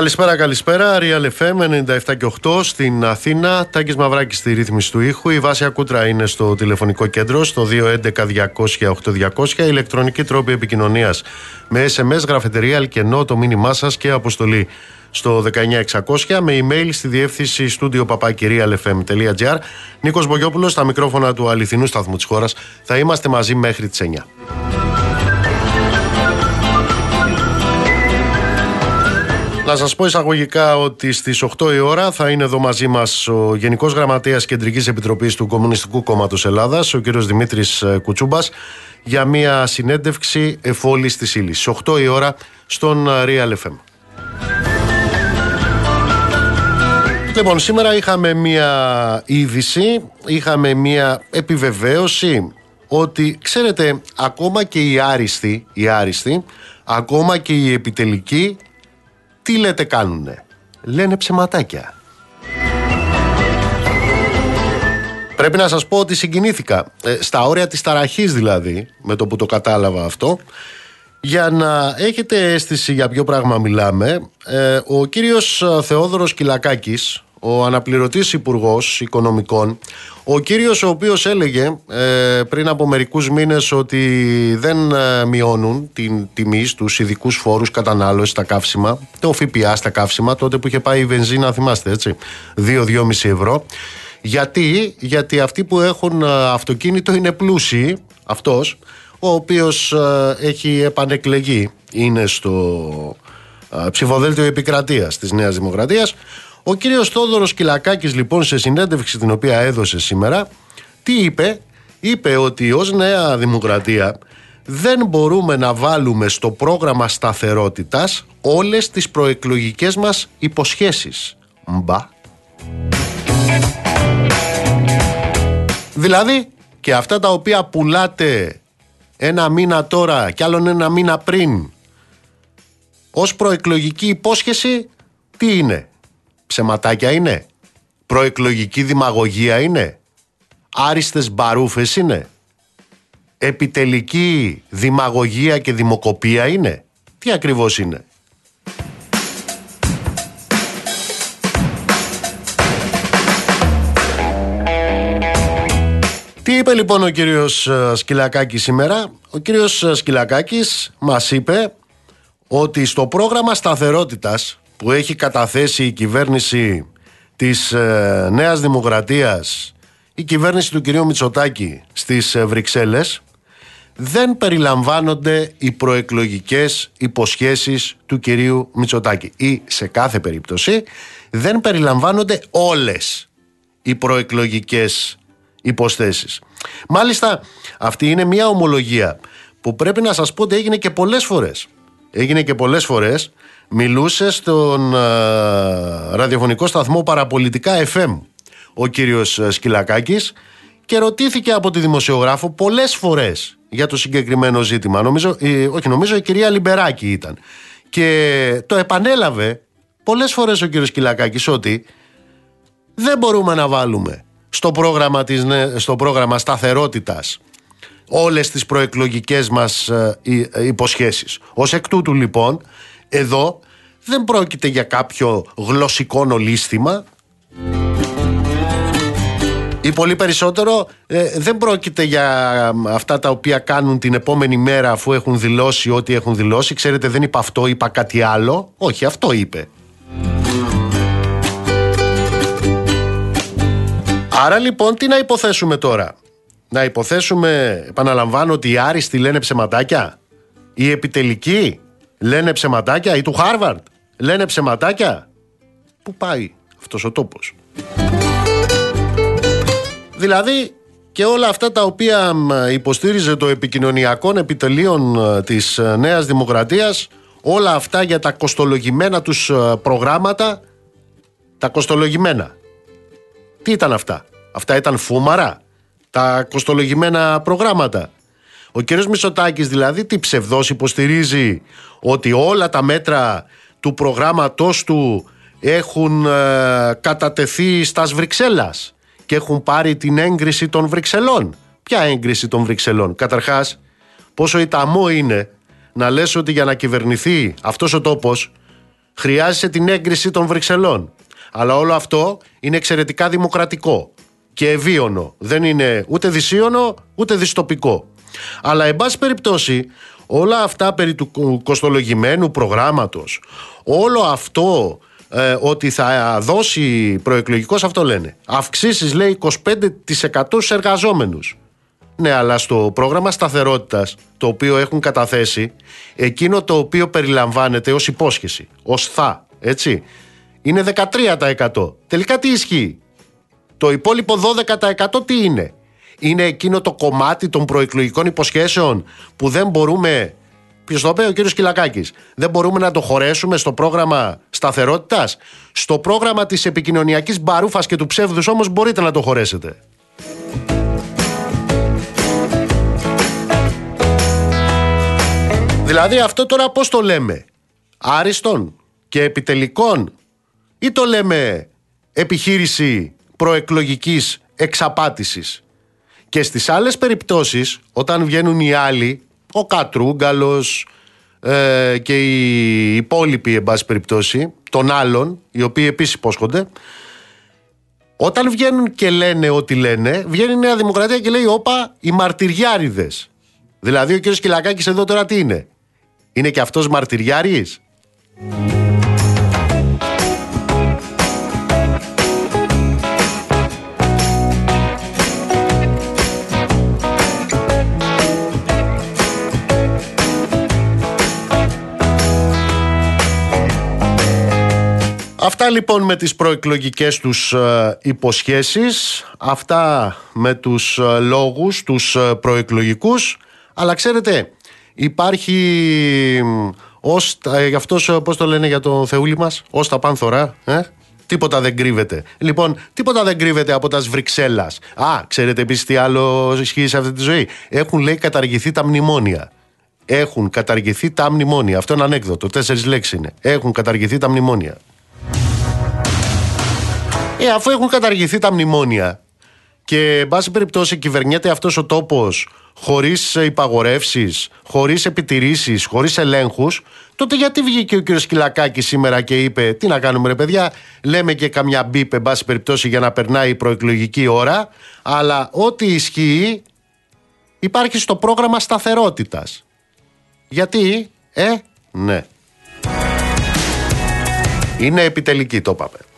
Καλησπέρα, καλησπέρα. Real FM 97 και 8 στην Αθήνα. Τάκης Μαυράκης στη ρύθμιση του ήχου. Η Βάσια Κούτρα είναι στο τηλεφωνικό κέντρο στο 211-200-8200. Ηλεκτρονική τρόπη επικοινωνίας με SMS, γραφετερία, αλκενό, το μήνυμά σας και αποστολή στο 19600 με email στη διεύθυνση studio papakirialfm.gr. Νίκος Μπογιόπουλος στα μικρόφωνα του αληθινού σταθμού της χώρας. Θα είμαστε μαζί μέχρι τις 9. Να σας πω εισαγωγικά ότι στις 8 η ώρα θα είναι εδώ μαζί μας ο Γενικός Γραμματέας Κεντρικής Επιτροπής του Κομμουνιστικού Κόμματος Ελλάδας, ο κ. Δημήτρης ε, Κουτσούμπας, για μια συνέντευξη εφόλης της ύλης. Στι 8 η ώρα στον ε, Real FM. Λοιπόν, σήμερα είχαμε μια είδηση, είχαμε μια επιβεβαίωση ότι, ξέρετε, ακόμα και οι άριστοι, οι άριστοι ακόμα και οι επιτελικοί τι λέτε κάνουνε; Λένε ψεματάκια. Πρέπει να σας πω ότι συγκινήθηκα. Ε, στα όρια της ταραχής δηλαδή, με το που το κατάλαβα αυτό, για να έχετε αίσθηση για ποιο πράγμα μιλάμε, ε, ο κύριος Θεόδωρος Κυλακάκης, ο αναπληρωτής υπουργός οικονομικών, ο κύριος ο οποίος έλεγε ε, πριν από μερικούς μήνες ότι δεν ε, μειώνουν την τιμή στους ειδικούς φόρους κατανάλωσης στα καύσιμα, το ΦΠΑ στα καύσιμα, τότε που είχε πάει η βενζίνα, θυμάστε έτσι, 2-2,5 ευρώ. Γιατί, γιατί αυτοί που έχουν ε, αυτοκίνητο είναι πλούσιοι, αυτός, ο οποίος έχει επανεκλεγεί, είναι στο ψηφοδέλτιο επικρατείας της Νέας Δημοκρατίας, ο κύριος Θόδωρος Κυλακάκης λοιπόν σε συνέντευξη την οποία έδωσε σήμερα τι είπε, είπε ότι ως Νέα Δημοκρατία δεν μπορούμε να βάλουμε στο πρόγραμμα σταθερότητας όλες τις προεκλογικές μας υποσχέσεις. Μπα. Δηλαδή και αυτά τα οποία πουλάτε ένα μήνα τώρα και άλλον ένα μήνα πριν ως προεκλογική υπόσχεση τι είναι; Ψεματάκια είναι. Προεκλογική δημαγωγία είναι. Άριστες μπαρούφες είναι. Επιτελική δημαγωγία και δημοκοπία είναι. Τι ακριβώς είναι. Τι είπε λοιπόν ο κύριος ε, Σκυλακάκης σήμερα; Ο κύριος ε, Σκυλακάκης μας είπε ότι στο πρόγραμμα σταθερότητας που έχει καταθέσει η κυβέρνηση της ε, Νέας Δημοκρατίας η κυβέρνηση του κυρίου Μητσοτάκη στις ε, Βρυξέλλες δεν περιλαμβάνονται οι προεκλογικές υποσχέσεις του κυρίου Μητσοτάκη ή σε κάθε περίπτωση δεν περιλαμβάνονται όλες οι προεκλογικές υποστέσεις. Μάλιστα αυτή είναι μια ομολογία που πρέπει να σας πω ότι έγινε και πολλές φορές. Έγινε και πολλές φορές μιλούσε στον ραδιοφωνικό σταθμό Παραπολιτικά FM ο κύριος Σκυλακάκης και ρωτήθηκε από τη δημοσιογράφο πολλές φορές για το συγκεκριμένο ζήτημα. Νομίζω, η, όχι, νομίζω η κυρία Λιμπεράκη ήταν. Και το επανέλαβε πολλές φορές ο κύριος Σκυλακάκης ότι δεν μπορούμε να βάλουμε στο πρόγραμμα, της, στο πρόγραμμα σταθερότητας όλες τις προεκλογικές μας ε, υποσχέσεις. Ως εκ τούτου λοιπόν εδώ δεν πρόκειται για κάποιο γλωσσικό νολίσθημα ή πολύ περισσότερο ε, δεν πρόκειται για αυτά τα οποία κάνουν την επόμενη μέρα αφού έχουν δηλώσει ό,τι έχουν δηλώσει. Ξέρετε δεν είπα αυτό, είπα κάτι άλλο. Όχι, αυτό είπε. Άρα λοιπόν τι να υποθέσουμε τώρα; Να υποθέσουμε, επαναλαμβάνω, ότι οι άριστοι λένε ψεματάκια; Οι επιτελικοί; Λένε ψεματάκια ή του Χάρβαρντ λένε ψεματάκια. Πού πάει αυτός ο τόπος; Δηλαδή και όλα αυτά τα οποία υποστήριζε το επικοινωνιακό επιτελείων ε, της ε, Νέας Δημοκρατίας όλα αυτά για τα κοστολογημένα τους ε, προγράμματα τα κοστολογημένα τι ήταν αυτά; Αυτά ήταν φούμαρα; Τα κοστολογημένα προγράμματα; Ο κ. Μισοτάκης δηλαδή τι ψευδός υποστηρίζει ότι όλα τα μέτρα του προγράμματός του έχουν ε, κατατεθεί στας Βρυξέλλας και έχουν πάρει την έγκριση των Βρυξελών. Ποια έγκριση των Βρυξελών; Καταρχάς, πόσο ηταμό είναι να λες ότι για να κυβερνηθεί αυτός ο τόπος χρειάζεσαι την έγκριση των Βρυξελών. Αλλά όλο αυτό είναι εξαιρετικά δημοκρατικό και ευίωνο. Δεν είναι ούτε δυσίωνο ούτε δυστοπικό. Αλλά, εν πάση περιπτώσει, όλα αυτά περί του κοστολογημένου προγράμματος, όλο αυτό ε, ότι θα δώσει προεκλογικός αυτό λένε. Αυξήσεις λέει 25% στους εργαζόμενους. Ναι, αλλά στο πρόγραμμα σταθερότητας το οποίο έχουν καταθέσει, εκείνο το οποίο περιλαμβάνεται ως υπόσχεση, ως θα, έτσι, είναι 13%. Τελικά τι ισχύει; Το υπόλοιπο 12% τι είναι; Είναι εκείνο το κομμάτι των προεκλογικών υποσχέσεων που δεν μπορούμε. Ποιος το είπε, ο κύριος Κυλακάκης. Δεν μπορούμε να το χωρέσουμε στο πρόγραμμα σταθερότητας; Στο πρόγραμμα της επικοινωνιακής μπαρούφας και του ψεύδους όμως μπορείτε να το χωρέσετε. Δηλαδή αυτό τώρα πώς το λέμε; Άριστον και επιτελικών; Ή το λέμε επιχείρηση προεκλογικής εξαπάτησης; Και στις άλλες περιπτώσεις, όταν βγαίνουν οι άλλοι, ο Κατρούγκαλος ε, και οι υπόλοιποι, εν πάση περιπτώσει, των άλλων, οι οποίοι επίσης υπόσχονται, όταν βγαίνουν και λένε ό,τι λένε, βγαίνει η Νέα Δημοκρατία και λέει «Όπα, οι μαρτυριάριδες». Δηλαδή ο κ. Κυλακάκης εδώ τώρα τι είναι; Είναι και αυτός μαρτυριάρης; Αυτά λοιπόν με τις προεκλογικές τους ε, υποσχέσεις, αυτά με τους ε, λόγους, τους ε, προεκλογικούς, αλλά ξέρετε υπάρχει ως, ε, αυτός πώς το λένε για τον Θεούλη μας, ως τα πάνθωρα, ε; Τίποτα δεν κρύβεται. Λοιπόν, τίποτα δεν κρύβεται από τας Βρυξέλλας. Α, ξέρετε επίσης τι άλλο ισχύει σε αυτή τη ζωή. Έχουν λέει καταργηθεί τα μνημόνια. Έχουν καταργηθεί τα μνημόνια. Αυτό είναι ανέκδοτο. Τέσσερις λέξεις είναι. Έχουν καταργηθεί τα μνημόνια. Ε, αφού έχουν καταργηθεί τα μνημόνια και εν πάση περιπτώσει κυβερνιέται αυτός ο τόπος χωρίς υπαγορεύσεις, χωρίς επιτηρήσεις, χωρίς ελέγχους, τότε γιατί βγήκε ο κ. Σκυλακάκη σήμερα και είπε τι να κάνουμε ρε παιδιά, λέμε και καμιά μπίπ εν πάση περιπτώσει για να περνάει η προεκλογική ώρα, αλλά ό,τι ισχύει υπάρχει στο πρόγραμμα σταθερότητας. Γιατί, ε, ναι. Είναι επιτελική το είπαμε.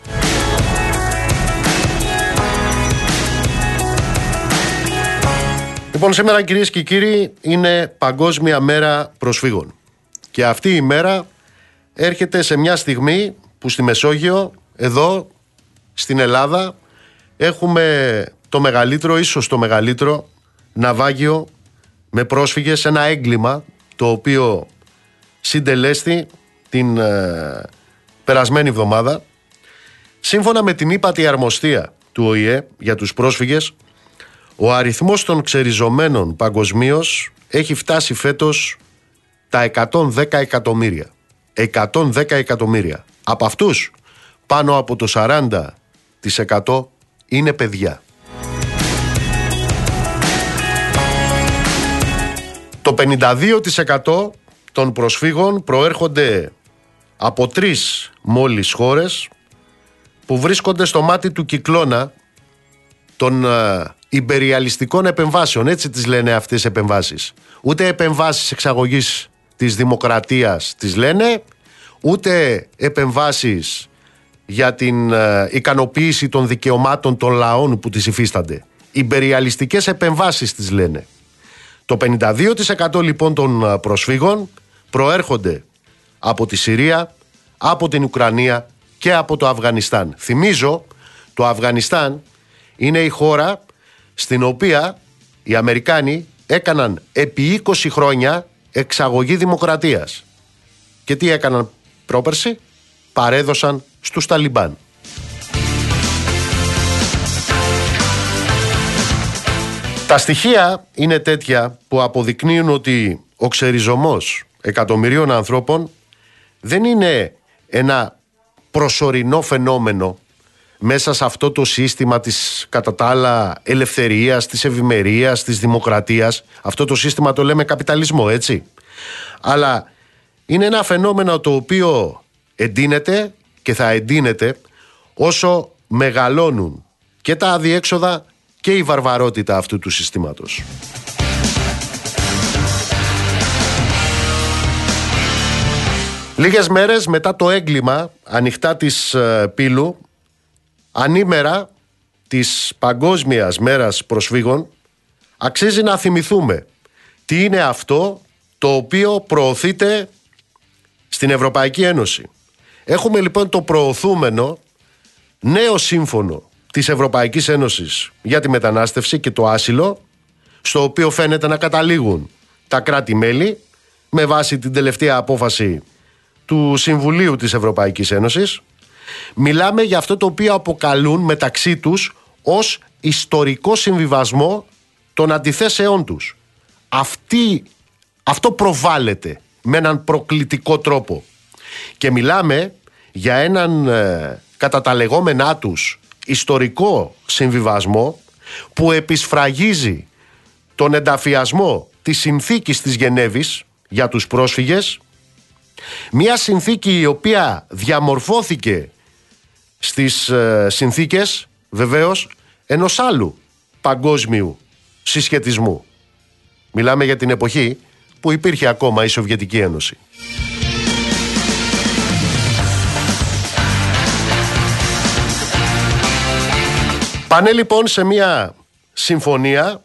Λοιπόν, σήμερα κυρίες και κύριοι είναι Παγκόσμια Μέρα Προσφύγων. Και αυτή η μέρα έρχεται σε μια στιγμή που στη Μεσόγειο, εδώ στην Ελλάδα, έχουμε το μεγαλύτερο, ίσως το μεγαλύτερο ναυάγιο με πρόσφυγες, ένα έγκλημα το οποίο συντελέστη την ε, περασμένη εβδομάδα. Σύμφωνα με την ύπατη αρμοστία του ΟΗΕ για τους πρόσφυγες, ο αριθμός των ξεριζωμένων παγκοσμίως έχει φτάσει φέτος τα 110 εκατομμύρια. 110 εκατομμύρια. Από αυτούς πάνω από το 40% είναι παιδιά. Το 52% των προσφύγων προέρχονται από τρεις μόλις χώρες που βρίσκονται στο μάτι του κυκλώνα των ε, υπεριαλιστικών επεμβάσεων. Έτσι τις λένε αυτές οι επεμβάσεις. Ούτε επεμβάσεις εξαγωγής της δημοκρατίας τις λένε, ούτε επεμβάσεις για την ε, ικανοποίηση των δικαιωμάτων των λαών που τις υφίστανται. Υπεριαλιστικές επεμβάσεις τις λένε. Το 52% λοιπόν των ε, προσφύγων προέρχονται από τη Συρία, από την Ουκρανία και από το Αφγανιστάν. Θυμίζω, το Αφγανιστάν είναι η χώρα στην οποία οι Αμερικάνοι έκαναν επί 20 χρόνια εξαγωγή δημοκρατίας. Και τι έκαναν πρόπερση, παρέδωσαν στους Ταλιμπάν. Τα στοιχεία είναι τέτοια που αποδεικνύουν ότι ο ξεριζωμός εκατομμυρίων ανθρώπων δεν είναι ένα προσωρινό φαινόμενο μέσα σε αυτό το σύστημα της κατά τα άλλα ελευθερίας, της ευημερίας, της δημοκρατίας. Αυτό το σύστημα το λέμε καπιταλισμό, έτσι. Αλλά είναι ένα φαινόμενο το οποίο εντείνεται και θα εντείνεται όσο μεγαλώνουν και τα αδιέξοδα και η βαρβαρότητα αυτού του συστήματος. Λίγες μέρες μετά το έγκλημα ανοιχτά της ε, Πύλου, ανήμερα της Παγκόσμιας Μέρας Προσφύγων, αξίζει να θυμηθούμε τι είναι αυτό το οποίο προωθείται στην Ευρωπαϊκή Ένωση. Έχουμε λοιπόν το προωθούμενο νέο σύμφωνο της Ευρωπαϊκής Ένωσης για τη μετανάστευση και το άσυλο, στο οποίο φαίνεται να καταλήγουν τα κράτη-μέλη με βάση την τελευταία απόφαση του Συμβουλίου της Ευρωπαϊκής Ένωσης. Μιλάμε για αυτό το οποίο αποκαλούν μεταξύ τους ως ιστορικό συμβιβασμό των αντιθέσεών τους. Αυτή, αυτό προβάλλεται με έναν προκλητικό τρόπο. Και μιλάμε για έναν ε, κατά τα λεγόμενά τους ιστορικό συμβιβασμό που επισφραγίζει τον ενταφιασμό της συνθήκης της Γενέβης για τους πρόσφυγες μια συνθήκη η οποία διαμορφώθηκε στις ε, συνθήκες βεβαίως ενός άλλου παγκόσμιου συσχετισμού. Μιλάμε για την εποχή που υπήρχε ακόμα η Σοβιετική Ένωση. Πάνε λοιπόν σε μια συμφωνία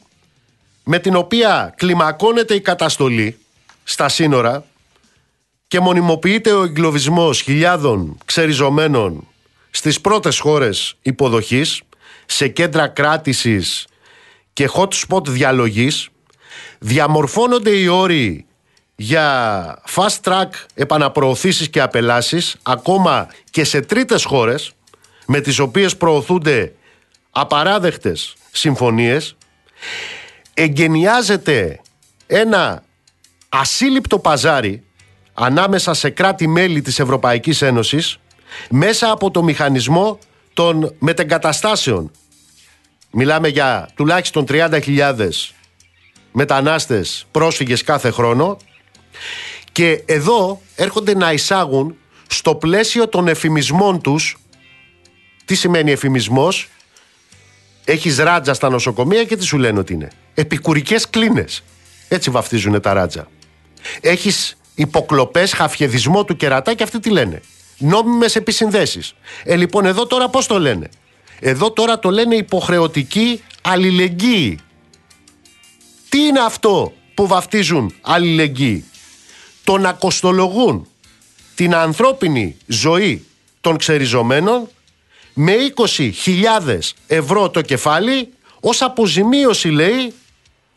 με την οποία κλιμακώνεται η καταστολή στα σύνορα και μονιμοποιείται ο εγκλωβισμός χιλιάδων ξεριζωμένων στις πρώτες χώρες υποδοχής, σε κέντρα κράτησης και hot spot διαλογής, διαμορφώνονται οι όροι για fast track επαναπροωθήσεις και απελάσεις ακόμα και σε τρίτες χώρες με τις οποίες προωθούνται απαράδεκτες συμφωνίες. Εγκαινιάζεται ένα ασύλληπτο παζάρι ανάμεσα σε κράτη-μέλη της Ευρωπαϊκής Ένωσης μέσα από το μηχανισμό των μετεγκαταστάσεων. Μιλάμε για τουλάχιστον 30.000 μετανάστες πρόσφυγες κάθε χρόνο και εδώ έρχονται να εισάγουν στο πλαίσιο των εφημισμών τους τι σημαίνει εφημισμός; Έχεις ράτζα στα νοσοκομεία και τι σου λένε ότι είναι; Επικουρικές κλίνες. Έτσι βαφτίζουν τα ράτζα. Έχεις υποκλοπές, χαφιεδισμό του κερατά και αυτοί τι λένε; Νόμιμες επισυνδέσεις. Ε, λοιπόν, εδώ τώρα πώς το λένε; Εδώ τώρα το λένε υποχρεωτική αλληλεγγύη. Τι είναι αυτό που βαφτίζουν αλληλεγγύη; Το να κοστολογούν την ανθρώπινη ζωή των ξεριζωμένων με 20.000 ευρώ το κεφάλι ως αποζημίωση λέει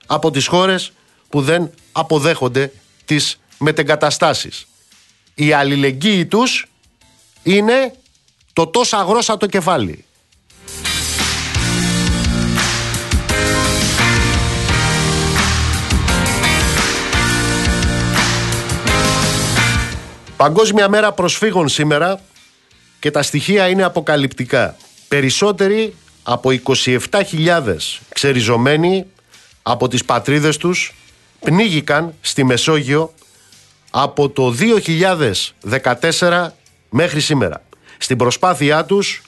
από τις χώρες που δεν αποδέχονται τις μετεγκαταστάσεις. Η αλληλεγγύη τους είναι το τόσο αγρόσα το κεφάλι. Παγκόσμια μέρα προσφύγων σήμερα και τα στοιχεία είναι αποκαλυπτικά. Περισσότεροι από 27.000 ξεριζωμένοι από τις πατρίδες τους πνίγηκαν στη Μεσόγειο από το 2014 μέχρι σήμερα. Στην προσπάθειά τους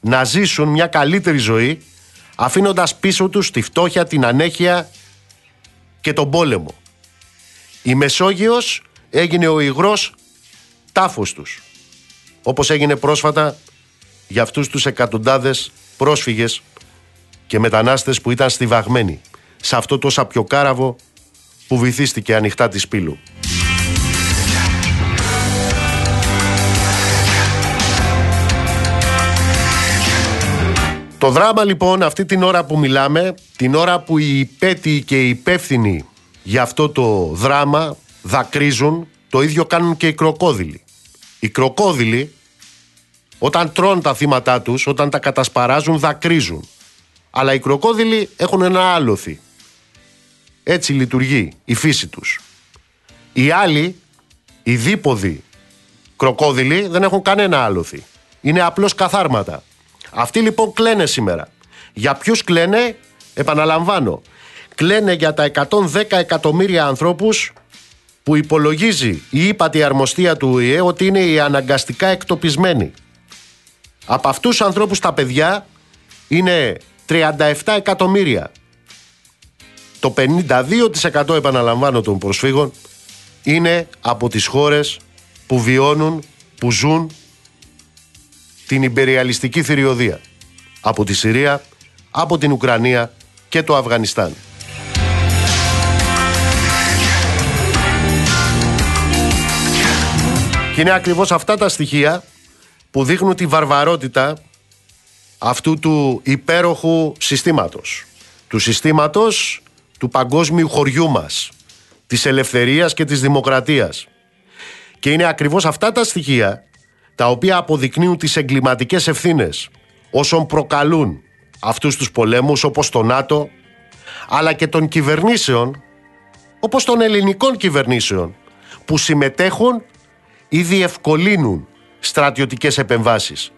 να ζήσουν μια καλύτερη ζωή αφήνοντας πίσω τους τη φτώχεια, την ανέχεια και τον πόλεμο. Η Μεσόγειος έγινε ο υγρός τάφος τους όπως έγινε πρόσφατα για αυτούς τους εκατοντάδες πρόσφυγες και μετανάστες που ήταν στιβαγμένοι σε αυτό το σαπιοκάραβο που βυθίστηκε ανοιχτά της πύλου. Το δράμα λοιπόν αυτή την ώρα που μιλάμε, την ώρα που οι υπέτειοι και οι υπεύθυνοι για αυτό το δράμα δακρύζουν, το ίδιο κάνουν και οι κροκόδιλοι. Οι κροκόδιλοι όταν τρώνε τα θύματα τους, όταν τα κατασπαράζουν, δακρύζουν. Αλλά οι κροκόδιλοι έχουν ένα άλοθη. Έτσι λειτουργεί η φύση τους. Οι άλλοι, οι δίποδοι κροκόδιλοι, δεν έχουν κανένα άλοθη. Είναι απλώς καθάρματα. Αυτοί λοιπόν κλαίνε σήμερα. Για ποιους κλαίνε, επαναλαμβάνω, κλαίνε για τα 110 εκατομμύρια ανθρώπους που υπολογίζει η ύπατη αρμοστία του ΟΗΕ ότι είναι οι αναγκαστικά εκτοπισμένοι. Από αυτούς τους ανθρώπους τα παιδιά είναι 37 εκατομμύρια. Το 52% επαναλαμβάνω των προσφύγων είναι από τις χώρες που βιώνουν, που ζουν την υπεριαλιστική θηριωδία. Από τη Συρία, από την Ουκρανία και το Αφγανιστάν. Και είναι ακριβώς αυτά τα στοιχεία που δείχνουν τη βαρβαρότητα αυτού του υπέροχου συστήματος. Του συστήματος του παγκόσμιου χωριού μας, της ελευθερίας και της δημοκρατίας. Και είναι ακριβώς αυτά τα στοιχεία τα οποία αποδεικνύουν τις εγκληματικές ευθύνες όσων προκαλούν αυτούς τους πολέμους όπως το ΝΑΤΟ αλλά και των κυβερνήσεων όπως των ελληνικών κυβερνήσεων που συμμετέχουν ή διευκολύνουν στρατιωτικές επεμβάσεις.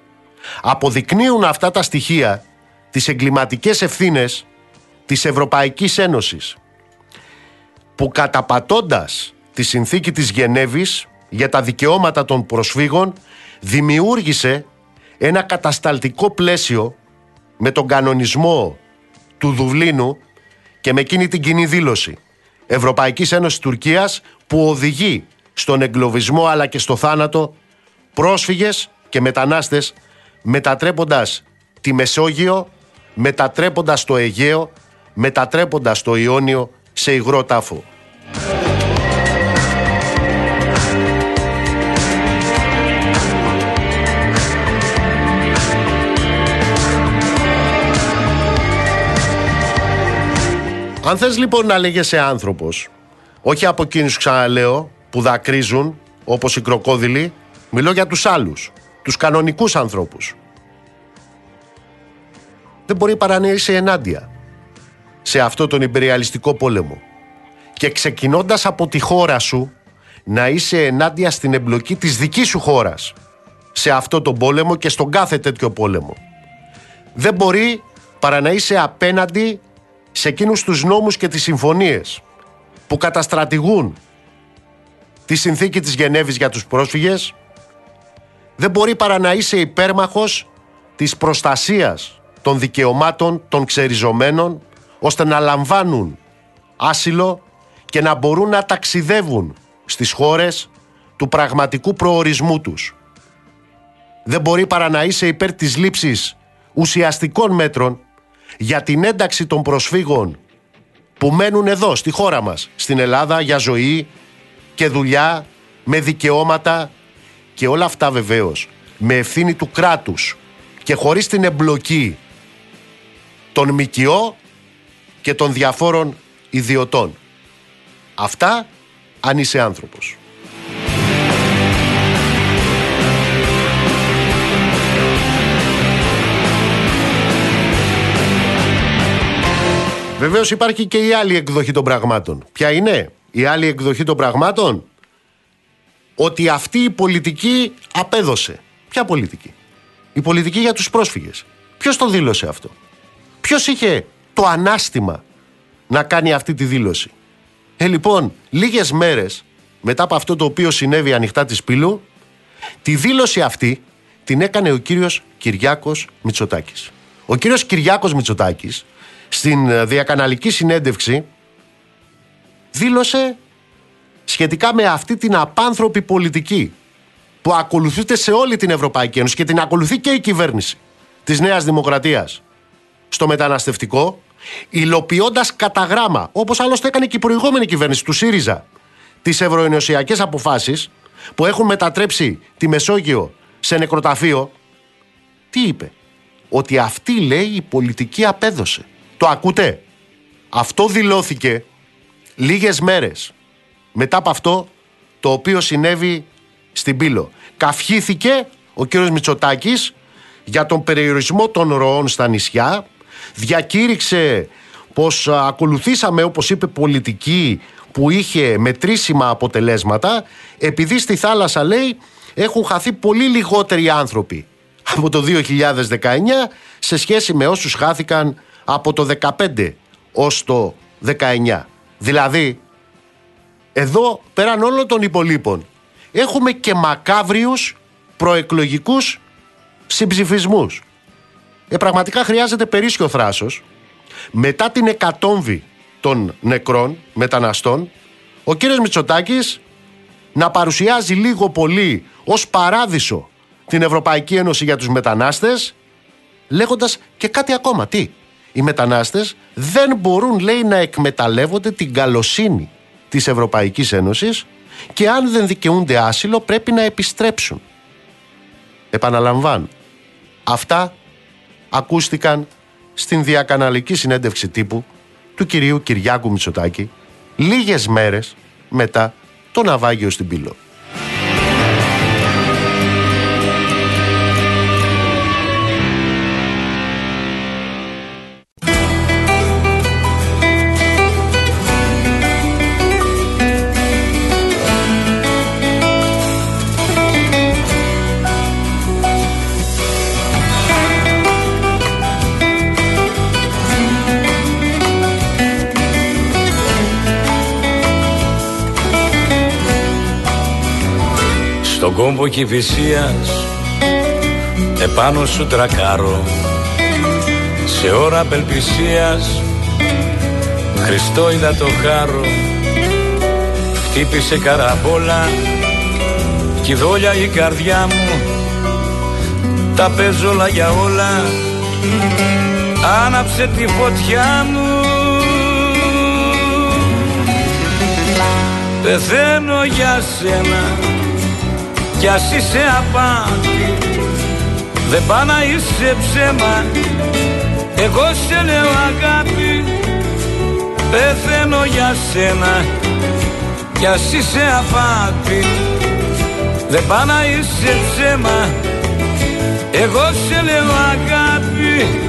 Αποδεικνύουν αυτά τα στοιχεία τις εγκληματικές ευθύνες της Ευρωπαϊκής Ένωσης που καταπατώντας τη συνθήκη της Γενέβης για τα δικαιώματα των προσφύγων δημιούργησε ένα κατασταλτικό πλαίσιο με τον κανονισμό του Δουβλίνου και με εκείνη την κοινή δήλωση Ευρωπαϊκής Ένωσης Τουρκίας που οδηγεί στον εγκλωβισμό αλλά και στο θάνατο πρόσφυγες και μετανάστες μετατρέποντας τη Μεσόγειο, μετατρέποντας το Αιγαίο, μετατρέποντας το Ιόνιο σε υγρό τάφο. Αν θες λοιπόν να λέγεσαι άνθρωπος, όχι από εκείνους ξαναλέω που δακρύζουν όπως οι κροκόδιλοι, μιλώ για τους άλλους, τους κανονικούς ανθρώπους. Δεν μπορεί παρά να είσαι ενάντια σε αυτό τον υπεριαλιστικό πόλεμο. Και ξεκινώντας από τη χώρα σου, να είσαι ενάντια στην εμπλοκή της δικής σου χώρας σε αυτό τον πόλεμο και στον κάθε τέτοιο πόλεμο. Δεν μπορεί παρά να είσαι απέναντι σε εκείνους τους νόμους και τις συμφωνίες που καταστρατηγούν τη συνθήκη της Γενέβης για τους πρόσφυγες δεν μπορεί παρά να είσαι υπέρμαχος της προστασίας των δικαιωμάτων των ξεριζωμένων ώστε να λαμβάνουν άσυλο και να μπορούν να ταξιδεύουν στις χώρες του πραγματικού προορισμού τους. Δεν μπορεί παρά να είσαι υπέρ της λήψης ουσιαστικών μέτρων για την ένταξη των προσφύγων που μένουν εδώ στη χώρα μας, στην Ελλάδα για ζωή και δουλειά, με δικαιώματα και όλα αυτά βεβαίως με ευθύνη του κράτους και χωρίς την εμπλοκή των ΜΚΟ και των διαφόρων ιδιωτών. Αυτά αν είσαι άνθρωπος. Βεβαίως υπάρχει και η άλλη εκδοχή των πραγμάτων. Ποια είναι; Η άλλη εκδοχή των πραγμάτων, ότι αυτή η πολιτική απέδωσε. Ποια πολιτική, η πολιτική για τους πρόσφυγες. Ποιος το δήλωσε αυτό, Ποιος είχε το ανάστημα να κάνει αυτή τη δήλωση; Ε, λοιπόν, λίγες μέρες μετά από αυτό το οποίο συνέβη ανοιχτά της Πύλου, τη δήλωση αυτή την έκανε ο κύριος Κυριάκος Μητσοτάκης. Ο κύριος Κυριάκος Μητσοτάκης στην ε, διακαναλική συνέντευξη δήλωσε σχετικά με αυτή την απάνθρωπη πολιτική που ακολουθείται σε όλη την Ευρωπαϊκή Ένωση και την ακολουθεί και η κυβέρνηση της Νέας Δημοκρατίας στο μεταναστευτικό υλοποιώντας κατά γράμμα, όπως άλλωστε έκανε και η προηγούμενη κυβέρνηση του ΣΥΡΙΖΑ, τις ευρωενωσιακές αποφάσεις που έχουν μετατρέψει τη Μεσόγειο σε νεκροταφείο, τι είπε; Ότι αυτή λέει η πολιτική απέδωσε. Το ακούτε; Αυτό δηλώθηκε λίγες μέρες μετά από αυτό το οποίο συνέβη στην Πύλο. Καυχήθηκε ο κύριος Μητσοτάκης για τον περιορισμό των ροών στα νησιά, διακήρυξε πως ακολουθήσαμε όπως είπε πολιτική που είχε μετρήσιμα αποτελέσματα επειδή στη θάλασσα λέει έχουν χαθεί πολύ λιγότεροι άνθρωποι από το 2019 σε σχέση με όσους χάθηκαν από το 15 ως το 19. Δηλαδή εδώ πέραν όλων των υπολείπων έχουμε και μακάβριους προεκλογικούς συμψηφισμούς. Ε, πραγματικά χρειάζεται περίσσιο θράσος. Μετά την εκατόμβη των νεκρών μεταναστών, ο κύριος Μητσοτάκης να παρουσιάζει λίγο πολύ ως παράδεισο την Ευρωπαϊκή Ένωση για τους μετανάστες, λέγοντας και κάτι ακόμα. Τι, οι μετανάστες δεν μπορούν, λέει, να εκμεταλλεύονται την καλοσύνη της Ευρωπαϊκής Ένωσης και αν δεν δικαιούνται άσυλο πρέπει να επιστρέψουν. Επαναλαμβάνω, αυτά ακούστηκαν στην διακαναλική συνέντευξη τύπου του κυρίου Κυριάκου Μητσοτάκη λίγες μέρες μετά το ναυάγιο στην Πύλο. Στον κόμπο Κηφισίας επάνω σου τρακάρω σε ώρα απελπισίας. Χριστό είδα το χάρο χτύπησε καραμπόλα. Κι δόλια η καρδιά μου τα παίζω όλα για όλα. Άναψε τη φωτιά μου. Πεθαίνω για σένα κι ας είσαι απάτη. Δεν πά να είσαι ψέμα. Εγώ σε λέω αγάπη. Πεθαίνω για σένα. Κι ας είσαι απάτη. Δεν πά να είσαι ψέμα. Εγώ σε λέω αγάπη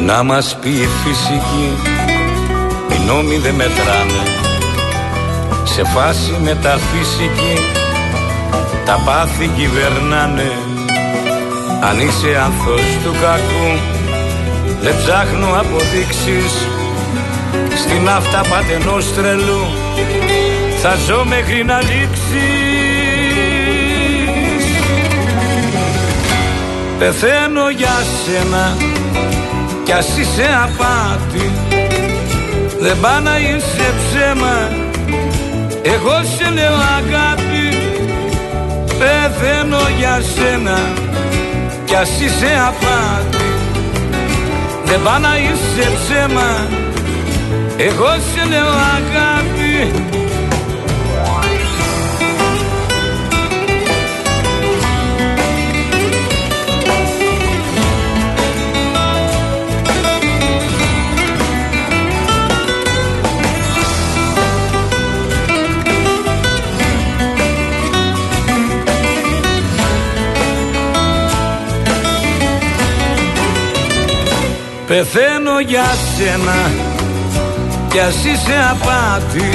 Τι να μας πει η φυσική Οι νόμοι δεν μετράνε. Σε φάση μεταφυσική Τα πάθη κυβερνάνε. Αν είσαι άνθος του κακού Δεν ψάχνω αποδείξεις. Στην αυτά πατενός τρελού Θα ζω μέχρι να λήξεις. Πεθαίνω για σένα κι ας είσαι απάτη. Δεν πά να είσαι ψέμα. Εγώ σε λέω αγάπη. Πεθαίνω για σένα. Κι ας είσαι απάτη. Δεν πά να είσαι ψέμα. Εγώ σε λέω αγάπη Πεθαίνω για σένα κι ας είσαι απάτη.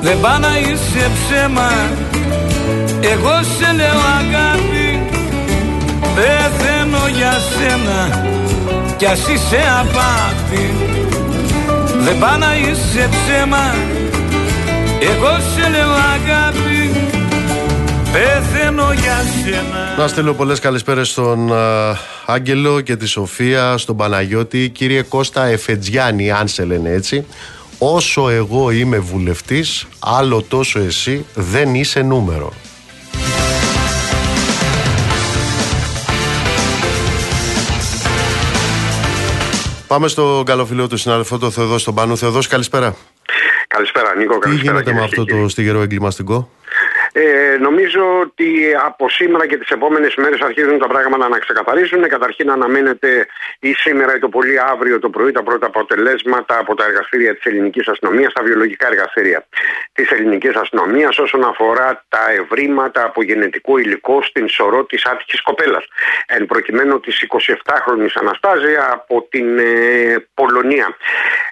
Δεν πά να είσαι ψέμα. Εγώ σε λέω αγάπη. Πεθαίνω για σένα κι ας είσαι απάτη. Δεν πά να είσαι ψέμα. Εγώ σε λέω αγάπη Πεθαίνω για σένα Να στείλω πολλές καλησπέρες στον Άγγελο και τη Σοφία, στον Παναγιώτη, κύριε Κώστα Εφετζιάννη, αν σε λένε έτσι. Όσο εγώ είμαι βουλευτής, άλλο τόσο εσύ δεν είσαι νούμερο. Πάμε στο καλό του συνάδελφο, τον Θεοδός στον Πάνο. Θεοδός, καλησπέρα. Καλησπέρα, Νίκο. Τι γίνεται με αυτό το στιγερό εγκληματικό. Ε, νομίζω ότι από σήμερα και τις επόμενες μέρες αρχίζουν τα πράγματα να ξεκαθαρίζουν. Καταρχήν αναμένεται ή σήμερα ή το πολύ αύριο το πρωί τα πρώτα αποτελέσματα από τα εργαστήρια της ελληνικής αστυνομίας, τα βιολογικά εργαστήρια της ελληνικής αστυνομίας όσον αφορά τα ευρήματα από γενετικό υλικό στην σωρό της άτυχη κοπέλας. Εν προκειμένου της 27χρονη Αναστάζια από την ε, Πολωνία.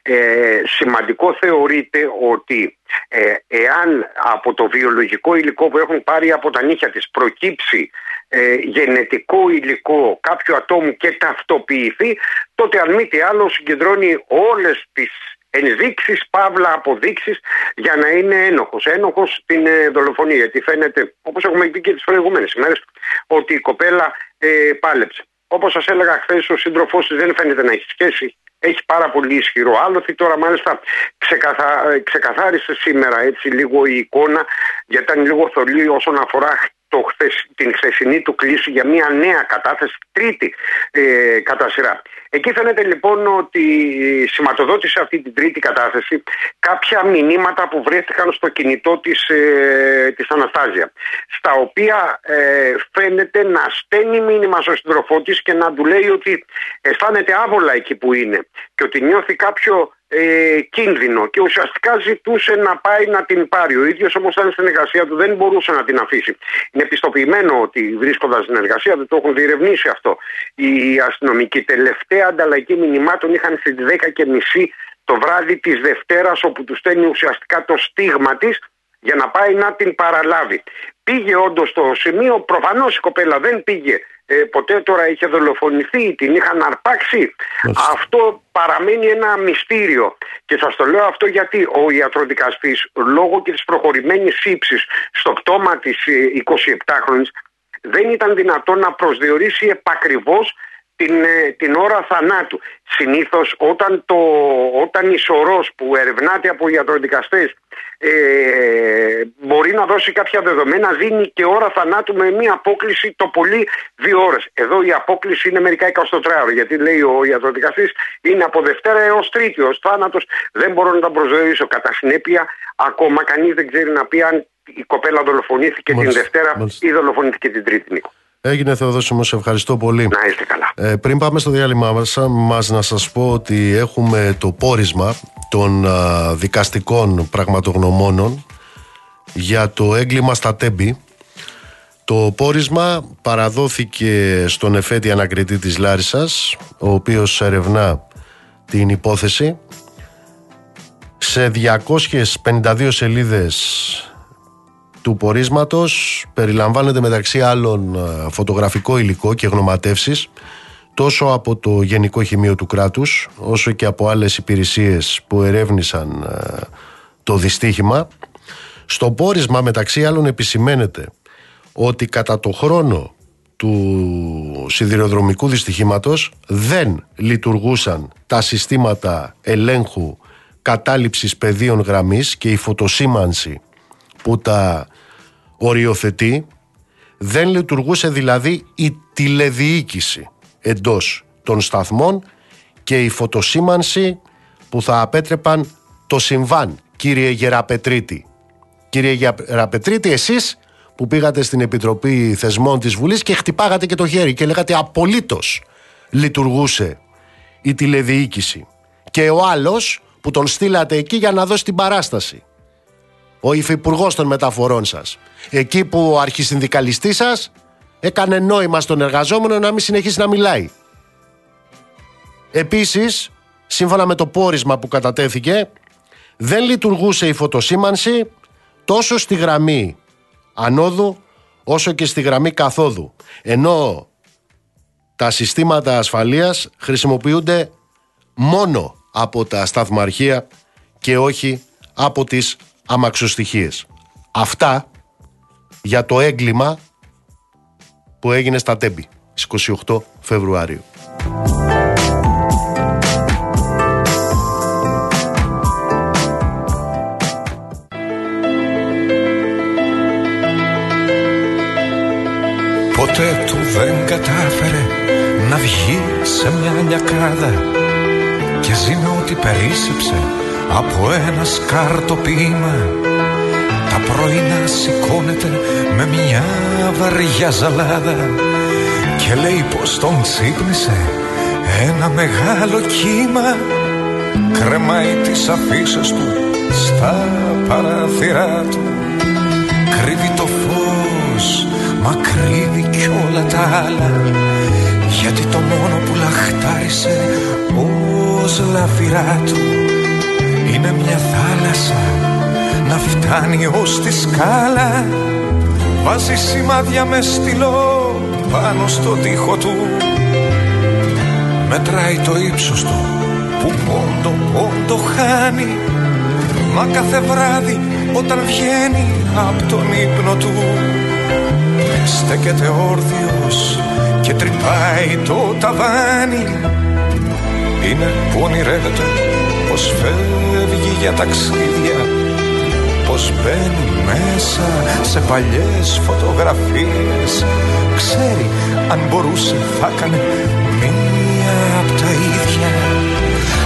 Ε, σημαντικό θεωρείται ότι ε, εάν από το βιολογικό υλικό που έχουν πάρει από τα νύχια της προκύψει ε, γενετικό υλικό κάποιου ατόμου και ταυτοποιηθεί τότε αν μη τι άλλο συγκεντρώνει όλες τις ενδείξεις, παύλα αποδείξεις για να είναι ένοχος. Ένοχος στην ε, δολοφονία γιατί φαίνεται όπως έχουμε πει και τις προηγούμενες ημέρες ότι η κοπέλα ε, πάλεψε. Όπως σας έλεγα χθες ο σύντροφός της δεν φαίνεται να έχει σχέση έχει πάρα πολύ ισχυρό άλοθη. Τώρα μάλιστα ξεκαθα... Ε, ξεκαθάρισε σήμερα έτσι λίγο η εικόνα γιατί ήταν λίγο θολή όσον αφορά το την χθεσινή του κλίση για μια νέα κατάθεση, τρίτη ε, κατά σειρά. Εκεί φαίνεται λοιπόν ότι σηματοδότησε αυτή την τρίτη κατάθεση κάποια μηνύματα που βρέθηκαν στο κινητό της, ε, της Αναστάζια στα οποία ε, φαίνεται να στέλνει μήνυμα στον συντροφό της και να του λέει ότι αισθάνεται άβολα εκεί που είναι και ότι νιώθει κάποιο ε, κίνδυνο και ουσιαστικά ζητούσε να πάει να την πάρει. Ο ίδιος όμως ήταν στην εργασία του, δεν μπορούσε να την αφήσει. Είναι πιστοποιημένο ότι βρίσκοντας στην εργασία του, το έχουν διερευνήσει αυτό. Οι αστυνομικοί τελευταία ανταλλαγή μηνυμάτων είχαν στις 10.30 το βράδυ της Δευτέρας, όπου τους στέλνει ουσιαστικά το στίγμα της για να πάει να την παραλάβει. Πήγε όντως στο σημείο, προφανώς η κοπέλα δεν πήγε ε, ποτέ τώρα είχε δολοφονηθεί, την είχαν αρπάξει. Αυτό παραμένει ένα μυστήριο. Και σας το λέω αυτό γιατί ο ιατροδικαστής λόγω και της προχωρημένης ύψης στο πτώμα της 27χρονης ε, δεν ήταν δυνατό να προσδιορίσει επακριβώς την, ε, την ώρα θανάτου. Συνήθως όταν, το, όταν η σωρός που ερευνάται από ιατροδικαστές ε, μπορεί να δώσει κάποια δεδομένα, δίνει και ώρα θανάτου με μία απόκληση το πολύ δύο ώρες. Εδώ η απόκληση είναι μερικά 24 ώρες, γιατί λέει ο ιατροδικαστής είναι από Δευτέρα έως Τρίτη, ως θάνατος δεν μπορώ να τα προσδιορίσω. Κατά συνέπεια, ακόμα κανείς δεν ξέρει να πει αν η κοπέλα δολοφονήθηκε την Δευτέρα ή δολοφονήθηκε την Τρίτη, Νίκο. Έγινε Θεοδόσιμο, σε ευχαριστώ πολύ. Να είστε καλά. Ε, πριν πάμε στο διάλειμμα μας, να σας πω ότι έχουμε το πόρισμα των δικαστικών πραγματογνωμόνων για το έγκλημα στα Τέμπη. Το πόρισμα παραδόθηκε στον εφέτη ανακριτή της Λάρισας, ο οποίος ερευνά την υπόθεση. Σε 252 σελίδες του πορίσματος περιλαμβάνεται μεταξύ άλλων ε, φωτογραφικό υλικό και γνωματεύσεις τόσο από το Γενικό Χημείο του κράτους όσο και από άλλες υπηρεσίες που ερεύνησαν ε, το δυστύχημα. Στο πόρισμα μεταξύ άλλων επισημαίνεται ότι κατά το χρόνο του σιδηροδρομικού δυστυχήματος δεν λειτουργούσαν τα συστήματα ελέγχου κατάληψης πεδίων γραμμής και η φωτοσήμανση που τα οριοθετεί δεν λειτουργούσε δηλαδή η τηλεδιοίκηση εντός των σταθμών και η φωτοσήμανση που θα απέτρεπαν το συμβάν. Κύριε Γεραπετρίτη κύριε Γεραπετρίτη εσείς που πήγατε στην Επιτροπή Θεσμών της Βουλής και χτυπάγατε και το χέρι και λέγατε απολύτως λειτουργούσε η τηλεδιοίκηση. Και ο άλλος που τον στείλατε εκεί για να δώσει την παράσταση ο υφυπουργός των μεταφορών σας. Εκεί που ο αρχισυνδικαλιστής σας έκανε νόημα στον εργαζόμενο να μην συνεχίσει να μιλάει. Επίσης, σύμφωνα με το πόρισμα που κατατέθηκε, δεν λειτουργούσε η φωτοσήμανση τόσο στη γραμμή ανόδου όσο και στη γραμμή καθόδου. Ενώ τα συστήματα ασφαλείας χρησιμοποιούνται μόνο από τα σταθμαρχεία και όχι από τις αμαξοστοιχίες. Αυτά για το έγκλημα που έγινε στα Τέμπη στις 28 Φεβρουαρίου. Ποτέ του δεν κατάφερε να βγει σε μια λιακάδα και ζει με ό,τι περίσσεψε από ένα σκάρτο ποίημα τα Τα πρωινά σηκώνεται με μια βαριά ζαλάδα Και λέει πως τον ξύπνησε ένα μεγάλο κύμα. Κρεμάει τις αφήσεις του στα παράθυρά του. Κρύβει το φως, μα κρύβει κι όλα τα άλλα. Γιατί το μόνο που λαχτάρισε ως λαφυρά του Είναι μια θάλασσα να φτάνει ως τη σκάλα. Βάζει σημάδια με στυλό πάνω στο τοίχο του. Μετράει το ύψος του που πόντο πόντο χάνει. Μα κάθε βράδυ όταν βγαίνει από τον ύπνο του Στέκεται όρθιος και τρυπάει το ταβάνι. Είναι που ονειρεύεται πως φεύγει για ταξίδια Πως μπαίνει μέσα σε παλιές φωτογραφίες. Ξέρει αν μπορούσε θα έκανε μία απ' τα ίδια.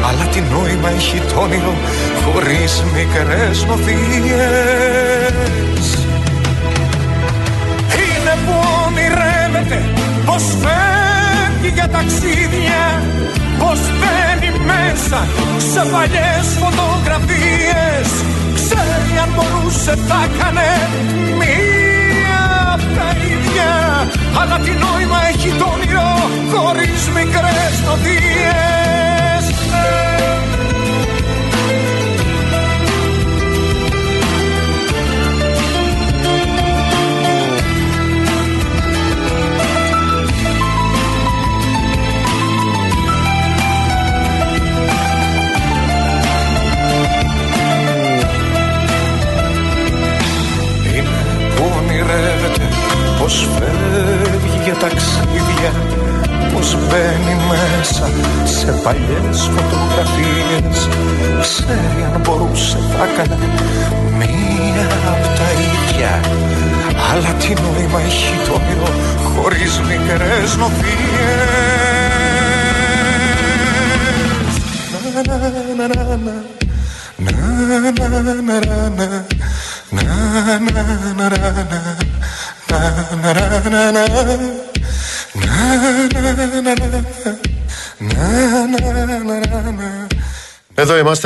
Αλλά τι νόημα έχει το όνειρο χωρίς μικρές νοθείες. Είναι που ονειρεύεται πως φεύγει για ταξίδια πως μπαίνει μέσα σε παλιές φωτογραφίες. Ξέρει αν μπορούσε θα έκανε μία απ' τα ίδια. Αλλά τι νόημα έχει το όνειρο χωρίς μικρές νοθείες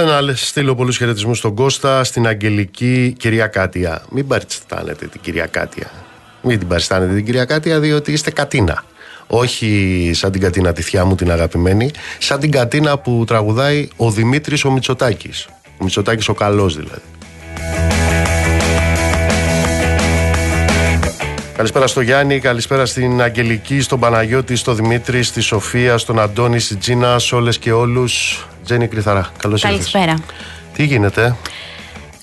είμαστε να στείλω πολλούς χαιρετισμούς στον Κώστα, στην Αγγελική κυρία Κάτια. Μην παριστάνετε την κυρία Κάτια. Μην την παριστάνετε την κυρία Κάτια, διότι είστε κατίνα. Όχι σαν την Κατίνα τη θιά μου την αγαπημένη, σαν την Κατίνα που τραγουδάει ο Δημήτρης ο Μητσοτάκης. Ο Μητσοτάκης ο καλός δηλαδή. Καλησπέρα στο Γιάννη, καλησπέρα στην Αγγελική, στον Παναγιώτη, στον Δημήτρη, στη Σοφία, στον Αντώνη, στην Τζίνα, σε όλες και όλους. Τζένι Κρυθαρά, καλώς ήρθες. Καλησπέρα. Τι γίνεται,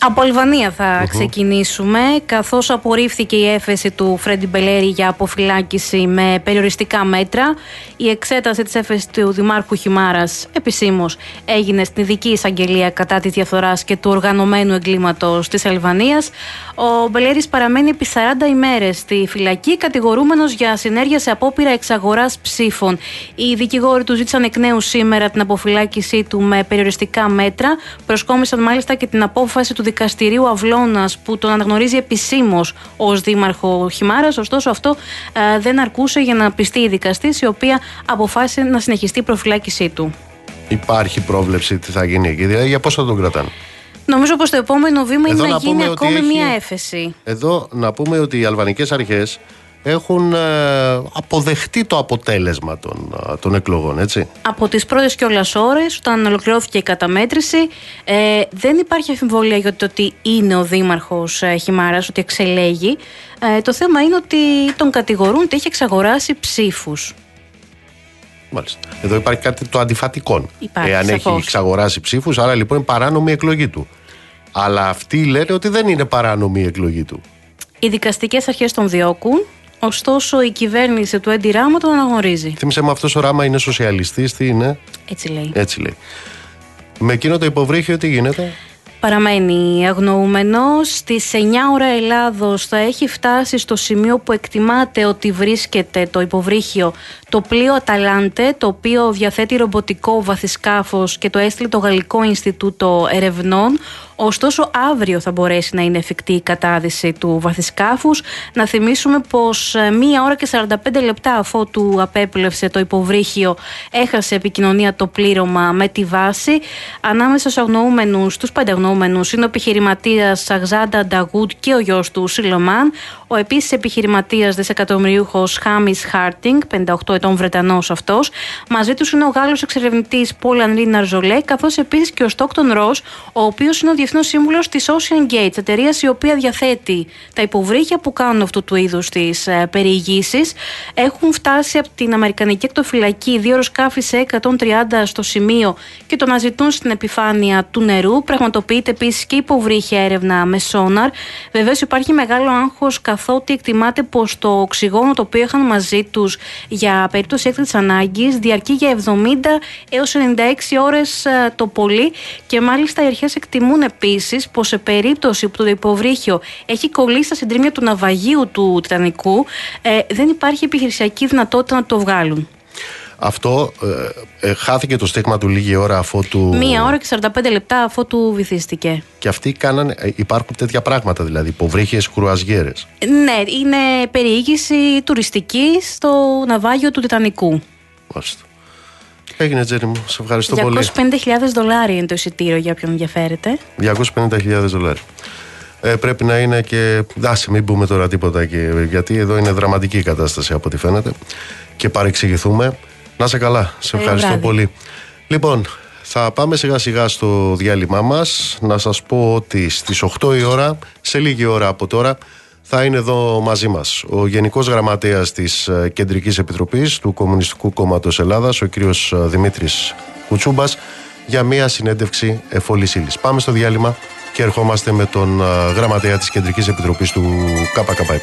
Από Αλβανία θα ξεκινήσουμε, καθώς απορρίφθηκε η έφεση του Φρέντι Μπελέρη για αποφυλάκηση με περιοριστικά μέτρα. Η εξέταση της έφεσης του Δημάρχου Χιμάρας επισήμως έγινε στην ειδική εισαγγελία κατά της διαφθοράς και του οργανωμένου εγκλήματος της Αλβανίας. Ο Μπελέρης παραμένει επί 40 ημέρες στη φυλακή, κατηγορούμενος για συνέργεια σε απόπειρα εξαγοράς ψήφων. Οι δικηγόροι του ζήτησαν εκ νέου σήμερα την αποφυλάκησή του με περιοριστικά μέτρα. Προσκόμισαν μάλιστα και την απόφαση του δικαστηρίου Αυλώνας που τον αναγνωρίζει επισήμως ως δήμαρχο Χιμάρας. Ωστόσο, αυτό ε, δεν αρκούσε για να πιστεί η δικαστής, η οποία αποφάσισε να συνεχιστεί η προφυλάκησή του. υπάρχει πρόβλεψη τι θα γίνει εκεί, δηλαδή για πώς θα τον κρατάνε; Νομίζω πως το επόμενο βήμα Εδώ είναι να, να γίνει πούμε ότι ακόμη έχει- μία έφεση. Εδώ να πούμε ότι οι αλβανικές αρχές έχουν ε, αποδεχτεί το αποτέλεσμα των, ε, των εκλογών, έτσι. Από τις πρώτες κιόλας ώρες, όταν ολοκληρώθηκε η καταμέτρηση, ε, δεν υπάρχει αμφιβολία για το ότι είναι ο Δήμαρχος ε, Χιμάρας, ότι εξελέγει. Ε, το θέμα είναι ότι τον κατηγορούν ότι έχει εξαγοράσει ψήφους. Μάλιστα. Εδώ υπάρχει κάτι το αντιφατικό. Υπάρχει, Εάν έχει σαφώς. εξαγοράσει ψήφους, άρα λοιπόν είναι παράνομη η εκλογή του. Αλλά αυτοί λένε ότι δεν είναι παράνομη η εκλογή του. Οι δικαστικές αρχές τον διώκουν, ωστόσο η κυβέρνηση του Έντι Ράμα τον αναγνωρίζει. Θύμισε με αυτός ο Ράμα είναι σοσιαλιστής, τι είναι, Έτσι λέει. έτσι λέει. Με εκείνο το υποβρύχιο τι γίνεται; Παραμένει αγνοούμενος. Στις 9 ώρα Ελλάδος θα έχει φτάσει στο σημείο που εκτιμάται ότι βρίσκεται το υποβρύχιο το πλοίο Αταλάντε, το οποίο διαθέτει ρομποτικό βαθισκάφος και το έστειλε το Γαλλικό Ινστιτούτο Ερευνών. Ωστόσο, αύριο θα μπορέσει να είναι εφικτή η κατάδυση του βαθισκάφους. Να θυμίσουμε πως ε, μία ώρα και 45 λεπτά αφού του απέπλευσε το υποβρύχιο, έχασε επικοινωνία το πλήρωμα με τη βάση. Ανάμεσα στους αγνοούμενους, στου πανταγνοούμενου, είναι ο επιχειρηματίας Σαγζάντα Νταγούτ και ο γιος του Σιλομάν. Ο επίσης επιχειρηματίας δισεκατομμυρίουχος Χάμις Χάρτινγκ, 58 ετών Βρετανός αυτός. Μαζί τους είναι ο Γάλλος εξερευνητής Πολ Ανρί Ναρζολέ, καθώς επίσης και ο Στόκτον Ρος, ο οποίος είναι ο διεθνό σύμβουλος της Ocean Gates, εταιρείας η οποία διαθέτει τα υποβρύχια που κάνουν αυτού του είδους τις ε, περιηγήσεις. Έχουν φτάσει από την Αμερικανική εκτοφυλακή δύο αεροσκάφη σε 130 στο σημείο και το αναζητούν στην επιφάνεια του νερού. Πραγματοποιείται επίσης και υποβρύχια έρευνα με σόναρ. Βεβαίως υπάρχει μεγάλο άγχος καθότι εκτιμάται πως το οξυγόνο το οποίο είχαν μαζί τους για περίπτωση έκτακτης ανάγκης διαρκεί για 70 έως 96 ώρες το πολύ και μάλιστα οι αρχές εκτιμούν επίσης πως σε περίπτωση που το υποβρύχιο έχει κολλήσει στα συντρίμια του ναυαγίου του Τιτανικού ε, δεν υπάρχει επιχειρησιακή δυνατότητα να το βγάλουν. Αυτό ε, ε, χάθηκε το στίγμα του λίγη ώρα αφού του. Μία ώρα και 45 λεπτά αφού του βυθίστηκε. Και αυτοί κάνανε. Ε, υπάρχουν τέτοια πράγματα δηλαδή, υποβρύχιες κρουαζιέρες. Ναι, είναι περιήγηση τουριστική στο ναυάγιο του Τιτανικού. Μάλιστα. Έγινε, Τζέρι μου. Σε ευχαριστώ 250.000 πολύ. δολάρια είναι το εισιτήριο για όποιον ενδιαφέρεται. 250.000 δολάρια. Ε, πρέπει να είναι και. Άσε, μην πούμε τώρα τίποτα και, γιατί εδώ είναι δραματική η κατάσταση από ό,τι φαίνεται. Και παρεξηγηθούμε. Να σε καλά. Σε Καλό ευχαριστώ βράδυ. πολύ. Λοιπόν, θα πάμε σιγά σιγά στο διάλειμμά μας. Να σας πω ότι στις 8 η ώρα, σε λίγη ώρα από τώρα, θα είναι εδώ μαζί μας ο Γενικός Γραμματέας της Κεντρικής Επιτροπής του Κομμουνιστικού Κόμματος Ελλάδας, ο κ. Δημήτρης Κουτσούμπας, για μία συνέντευξη εφόλη ύλη. Πάμε στο διάλειμμα και ερχόμαστε με τον ε, Γραμματέα της Κεντρικής Επιτροπής του ΚΚΕ.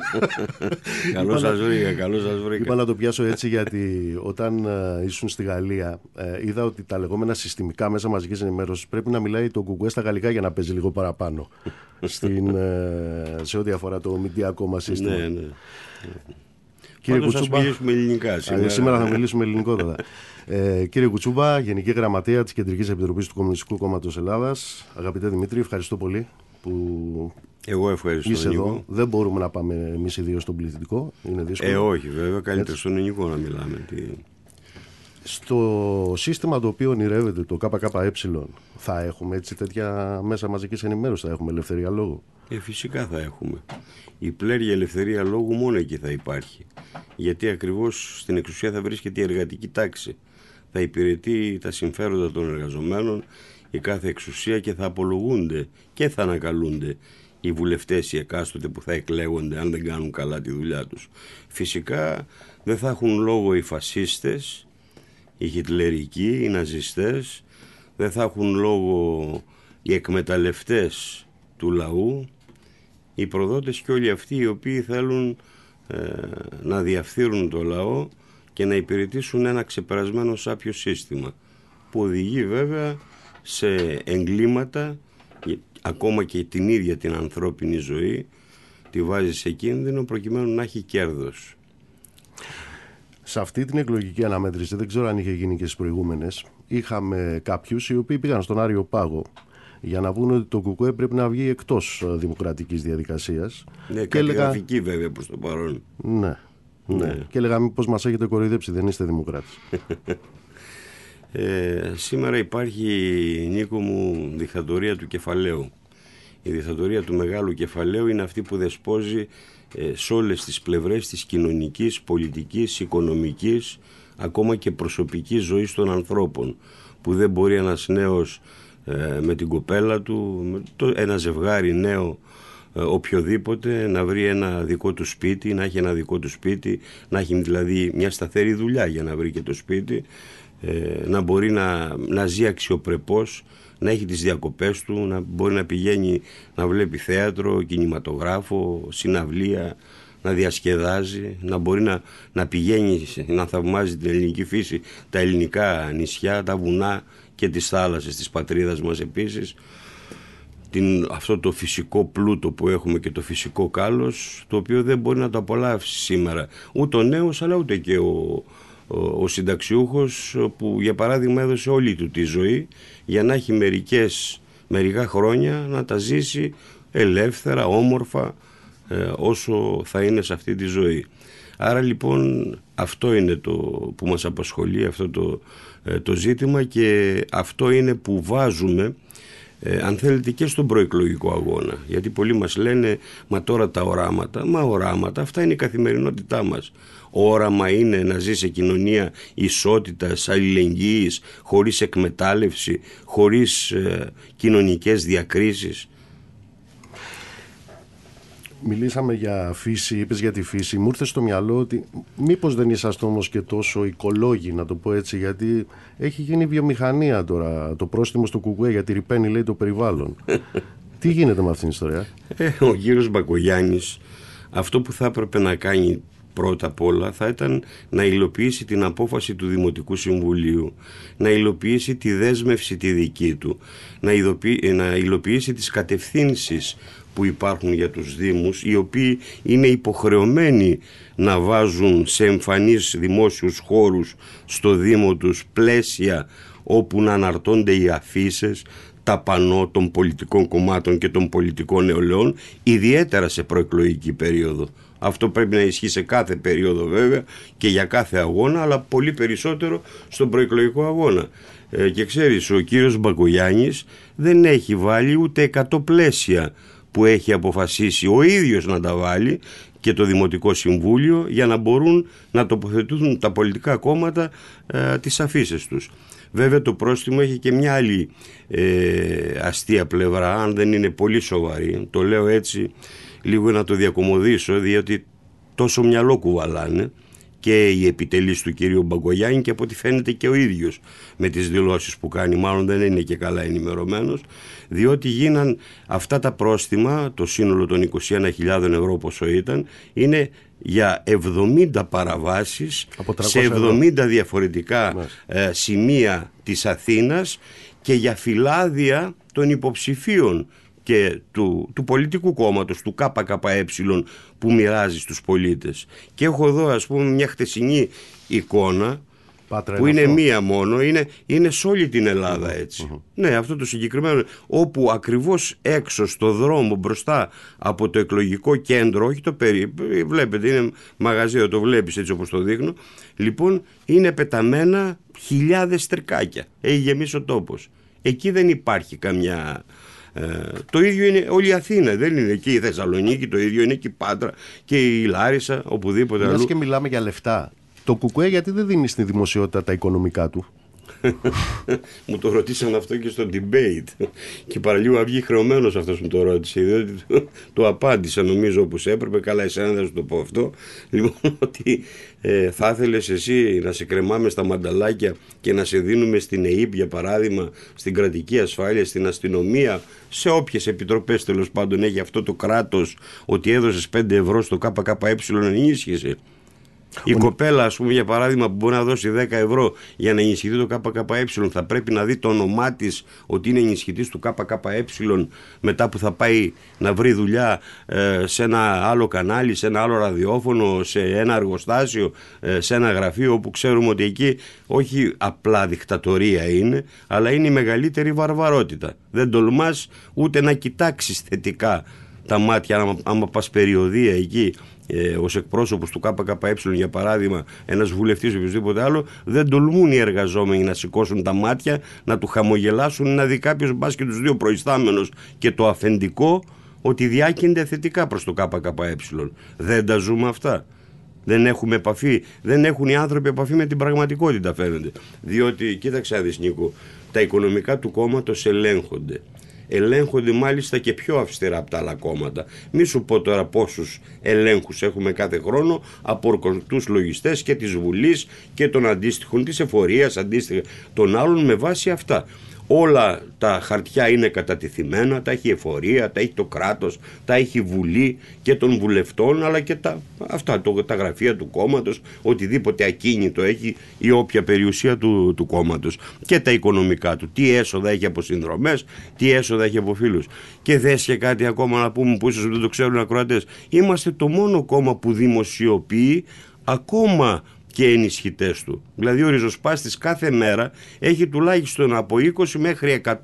Καλώ σας βρήκα, καλώ σας βρήκα. Είπα να το πιάσω έτσι γιατί όταν ε, ήσουν στη Γαλλία ε, είδα ότι τα λεγόμενα συστημικά μέσα μαζικής ενημέρωσης πρέπει να μιλάει το κουκουέ στα γαλλικά για να παίζει λίγο παραπάνω στην, ε, σε ό,τι αφορά το μηντιακό μα σύστημα. Ναι, ναι. Κύριε Πάντως Κουτσούμπα, ας μιλήσουμε ελληνικά Α, σήμερα. σήμερα θα μιλήσουμε ελληνικότατα. Ε, κύριε Κουτσούμπα, Γενική Γραμματέα της Κεντρικής Επιτροπής του Κομμουνιστικού Κόμματος Ελλάδας. Αγαπητέ Δημήτρη, ευχαριστώ πολύ που Εγώ ευχαριστώ. είσαι Νίκο. εδώ. Δεν μπορούμε να πάμε εμείς οι δύο στον πληθυντικό. Είναι δύσκολο. Ε, όχι, βέβαια, καλύτερα στον ελληνικό να μιλάμε. Τι... Στο σύστημα το οποίο ονειρεύεται το ΚΚΕ θα έχουμε έτσι τέτοια μέσα μαζικής ενημέρωσης, θα έχουμε ελευθερία λόγου; Ε, φυσικά θα έχουμε. Η πλέρια ελευθερία λόγου μόνο εκεί θα υπάρχει. Γιατί ακριβώς στην εξουσία θα βρίσκεται η εργατική τάξη. Θα υπηρετεί τα συμφέροντα των εργαζομένων η κάθε εξουσία και θα απολογούνται και θα ανακαλούνται οι βουλευτές οι εκάστοτε που θα εκλέγονται αν δεν κάνουν καλά τη δουλειά τους. Φυσικά δεν θα έχουν λόγο οι φασίστες, οι χιτλερικοί, οι ναζιστές, δεν θα έχουν λόγο οι εκμεταλλευτές του λαού, οι προδότες και όλοι αυτοί οι οποίοι θέλουν ε, να διαφθείρουν το λαό και να υπηρετήσουν ένα ξεπερασμένο σάπιο σύστημα που οδηγεί βέβαια σε εγκλήματα ε, ακόμα και την ίδια την ανθρώπινη ζωή τη βάζει σε κίνδυνο προκειμένου να έχει κέρδος. Σε αυτή την εκλογική αναμέτρηση, δεν ξέρω αν είχε γίνει και στις προηγούμενες, είχαμε κάποιους οι οποίοι πήγαν στον Άριο Πάγο για να πούνε ότι το ΚΚΕ πρέπει να βγει εκτός δημοκρατικής διαδικασίας. Ναι, και έλεγα, καλλιγραφική βέβαια προς το παρόν. ναι, ναι. Ναι. Και έλεγα μήπως μας έχετε κοροϊδέψει, δεν είστε δημοκράτης. Ε, σήμερα υπάρχει, Νίκο μου, δικτατορία του κεφαλαίου. Η δικτατορία του μεγάλου κεφαλαίου είναι αυτή που δεσπόζει ε, σε όλες τις πλευρές της κοινωνικής, πολιτικής, οικονομικής, ακόμα και προσωπικής ζωής των ανθρώπων. Που δεν μπορεί ένας νέος ε, με την κοπέλα του, με το, ένα ζευγάρι νέο ε, οποιοδήποτε να βρει ένα δικό του σπίτι, να έχει ένα δικό του σπίτι, να έχει δηλαδή μια σταθερή δουλειά για να βρει και το σπίτι, ε, να μπορεί να, να ζει αξιοπρεπώς, να έχει τις διακοπές του, να μπορεί να πηγαίνει να βλέπει θέατρο, κινηματογράφο, συναυλία, να διασκεδάζει, να μπορεί να, να πηγαίνει να θαυμάζει την ελληνική φύση, τα ελληνικά νησιά, τα βουνά και τις θάλασσες της πατρίδας μας επίσης. Την, αυτό το φυσικό πλούτο που έχουμε και το φυσικό κάλος το οποίο δεν μπορεί να το απολαύσει σήμερα ούτε ο νέος αλλά ούτε και ο, ο, ο συνταξιούχος που για παράδειγμα έδωσε όλη του τη ζωή για να έχει μερικές, μερικά χρόνια να τα ζήσει ελεύθερα, όμορφα ε, όσο θα είναι σε αυτή τη ζωή. Άρα λοιπόν αυτό είναι το που μας απασχολεί αυτό το, ε, το ζήτημα και αυτό είναι που βάζουμε ε, αν θέλετε και στον προεκλογικό αγώνα γιατί πολλοί μας λένε μα τώρα τα οράματα μα οράματα αυτά είναι η καθημερινότητά μας όραμα είναι να ζεις σε κοινωνία ισότητας, αλληλεγγύης χωρίς εκμετάλλευση χωρίς ε, κοινωνικές διακρίσεις Μιλήσαμε για φύση, είπες για τη φύση. Μου ήρθε στο μυαλό ότι μήπως δεν είσαστε όμως και τόσο οικολόγοι, να το πω έτσι, γιατί έχει γίνει βιομηχανία τώρα το πρόστιμο στο κουκουέ γιατί ρηπαίνει, λέει, το περιβάλλον. Τι γίνεται με αυτήν την ιστορία; Ε, ο κύριος Μπακογιάννης αυτό που θα έπρεπε να κάνει πρώτα απ' όλα θα ήταν να υλοποιήσει την απόφαση του Δημοτικού Συμβουλίου, να υλοποιήσει τη δέσμευση τη δική του, να, ειδοποιη- να υλοποιήσει τις κατευθύνσεις που υπάρχουν για τους Δήμους, οι οποίοι είναι υποχρεωμένοι να βάζουν σε εμφανείς δημόσιους χώρους στο Δήμο τους πλαίσια όπου να αναρτώνται οι αφήσεις, τα πανό των πολιτικών κομμάτων και των πολιτικών νεολαίων, ιδιαίτερα σε προεκλογική περίοδο. Αυτό πρέπει να ισχύει σε κάθε περίοδο βέβαια και για κάθε αγώνα, αλλά πολύ περισσότερο στον προεκλογικό αγώνα. Ε, και ξέρεις, ο κύριος Μπακογιάννης δεν έχει βάλει ούτε 100 πλαίσια που έχει αποφασίσει ο ίδιος να τα βάλει και και το Δημοτικό Συμβούλιο για να μπορούν να τοποθετούν τα πολιτικά κόμματα ε, τις αφήσεις τους. Βέβαια το πρόστιμο έχει και μια άλλη ε, αστεία πλευρά, αν δεν είναι πολύ σοβαρή. Το λέω έτσι λίγο να το διακομωδήσω, διότι τόσο μυαλό κουβαλάνε και οι επιτελείς του κυρίου Μπαγκογιάννη και από ό,τι φαίνεται και ο ίδιος με τις δηλώσεις που κάνει. Μάλλον δεν είναι και καλά ενημερωμένος διότι γίναν αυτά τα πρόστιμα το σύνολο των 21.000 ευρώ πόσο ήταν είναι για 70 παραβάσεις σε 70 διαφορετικά ε, σημεία της Αθήνας και για φυλάδια των υποψηφίων και του, του πολιτικού κόμματος, του ΚΚΕ που μοιράζει στους πολίτες. Και έχω εδώ ας πούμε μια χτεσινή εικόνα που είναι μία μόνο, είναι, είναι σε όλη την Ελλάδα Ναι, αυτό το συγκεκριμένο, όπου ακριβώς έξω στο δρόμο μπροστά από το εκλογικό κέντρο, όχι το περί, βλέπετε είναι μαγαζί, το βλέπεις έτσι όπως το δείχνω, λοιπόν είναι πεταμένα χιλιάδες τρικάκια, έχει γεμίσει ο τόπος. Εκεί δεν υπάρχει καμιά ε, το ίδιο είναι όλη η Αθήνα, δεν είναι εκεί η Θεσσαλονίκη, το ίδιο είναι και η Πάτρα και η Λάρισα, οπουδήποτε αλλού. και μιλάμε για λεφτά. Το Κουκουέ γιατί δεν δίνεις στη δημοσιότητα τα οικονομικά του; μου το ρωτήσαν αυτό και στο debate και παραλίγο βγει χρεωμένος αυτός μου το ρώτησε διότι το, το απάντησα νομίζω όπως έπρεπε καλά εσένα δεν σου το πω αυτό λοιπόν ότι ε, θα ήθελες εσύ να σε κρεμάμε στα μανταλάκια και να σε δίνουμε στην ΕΕΠ για παράδειγμα στην κρατική ασφάλεια, στην αστυνομία σε όποιες επιτροπές τέλος πάντων έχει αυτό το κράτος ότι έδωσες 5 ευρώ στο ΚΚΕ ενίσχυσε η κοπέλα, ας πούμε, για παράδειγμα, που μπορεί να δώσει 10 ευρώ για να ενισχυθεί το ΚΚΕ, θα πρέπει να δει το όνομά της ότι είναι ενισχυτής του ΚΚΕ μετά που θα πάει να βρει δουλειά ε, σε ένα άλλο κανάλι, σε ένα άλλο ραδιόφωνο, σε ένα εργοστάσιο, ε, σε ένα γραφείο όπου ξέρουμε ότι εκεί όχι απλά δικτατορία είναι, αλλά είναι η μεγαλύτερη βαρβαρότητα. Δεν τολμάς ούτε να κοιτάξεις θετικά τα μάτια, άμα, άμα πας περιοδία εκεί ε, ως εκπρόσωπος του ΚΚΕ, για παράδειγμα, ένας βουλευτής ή οποιοδήποτε άλλο, δεν τολμούν οι εργαζόμενοι να σηκώσουν τα μάτια, να του χαμογελάσουν, να δει κάποιος μπας και τους δύο προϊστάμενου και το αφεντικό ότι διάκυνται θετικά προς το ΚΚΕ. Δεν τα ζούμε αυτά. Δεν έχουμε επαφή, δεν έχουν οι άνθρωποι επαφή με την πραγματικότητα φαίνεται. Διότι, κοίταξε άδει Νίκο, τα οικονομικά του κόμματος ελέγχονται ελέγχονται μάλιστα και πιο αυστηρά από τα άλλα κόμματα. Μη σου πω τώρα πόσους ελέγχους έχουμε κάθε χρόνο από ορκωτούς λογιστές και της Βουλής και των αντίστοιχων της εφορίας, αντίστοιχα των άλλων με βάση αυτά όλα τα χαρτιά είναι κατατηθημένα, τα έχει εφορία, τα έχει το κράτος, τα έχει βουλή και των βουλευτών αλλά και τα, αυτά, το, τα γραφεία του κόμματος, οτιδήποτε ακίνητο έχει ή όποια περιουσία του, του κόμματος. Και τα οικονομικά του, τι έσοδα έχει από συνδρομές, τι έσοδα έχει από φίλους. Και δες και κάτι ακόμα να πούμε που ίσως δεν το ξέρουν οι ακροατές, είμαστε το μόνο κόμμα που δημοσιοποιεί ακόμα και ενισχυτές του. Δηλαδή ο ριζοσπάστης κάθε μέρα έχει τουλάχιστον από 20 μέχρι 100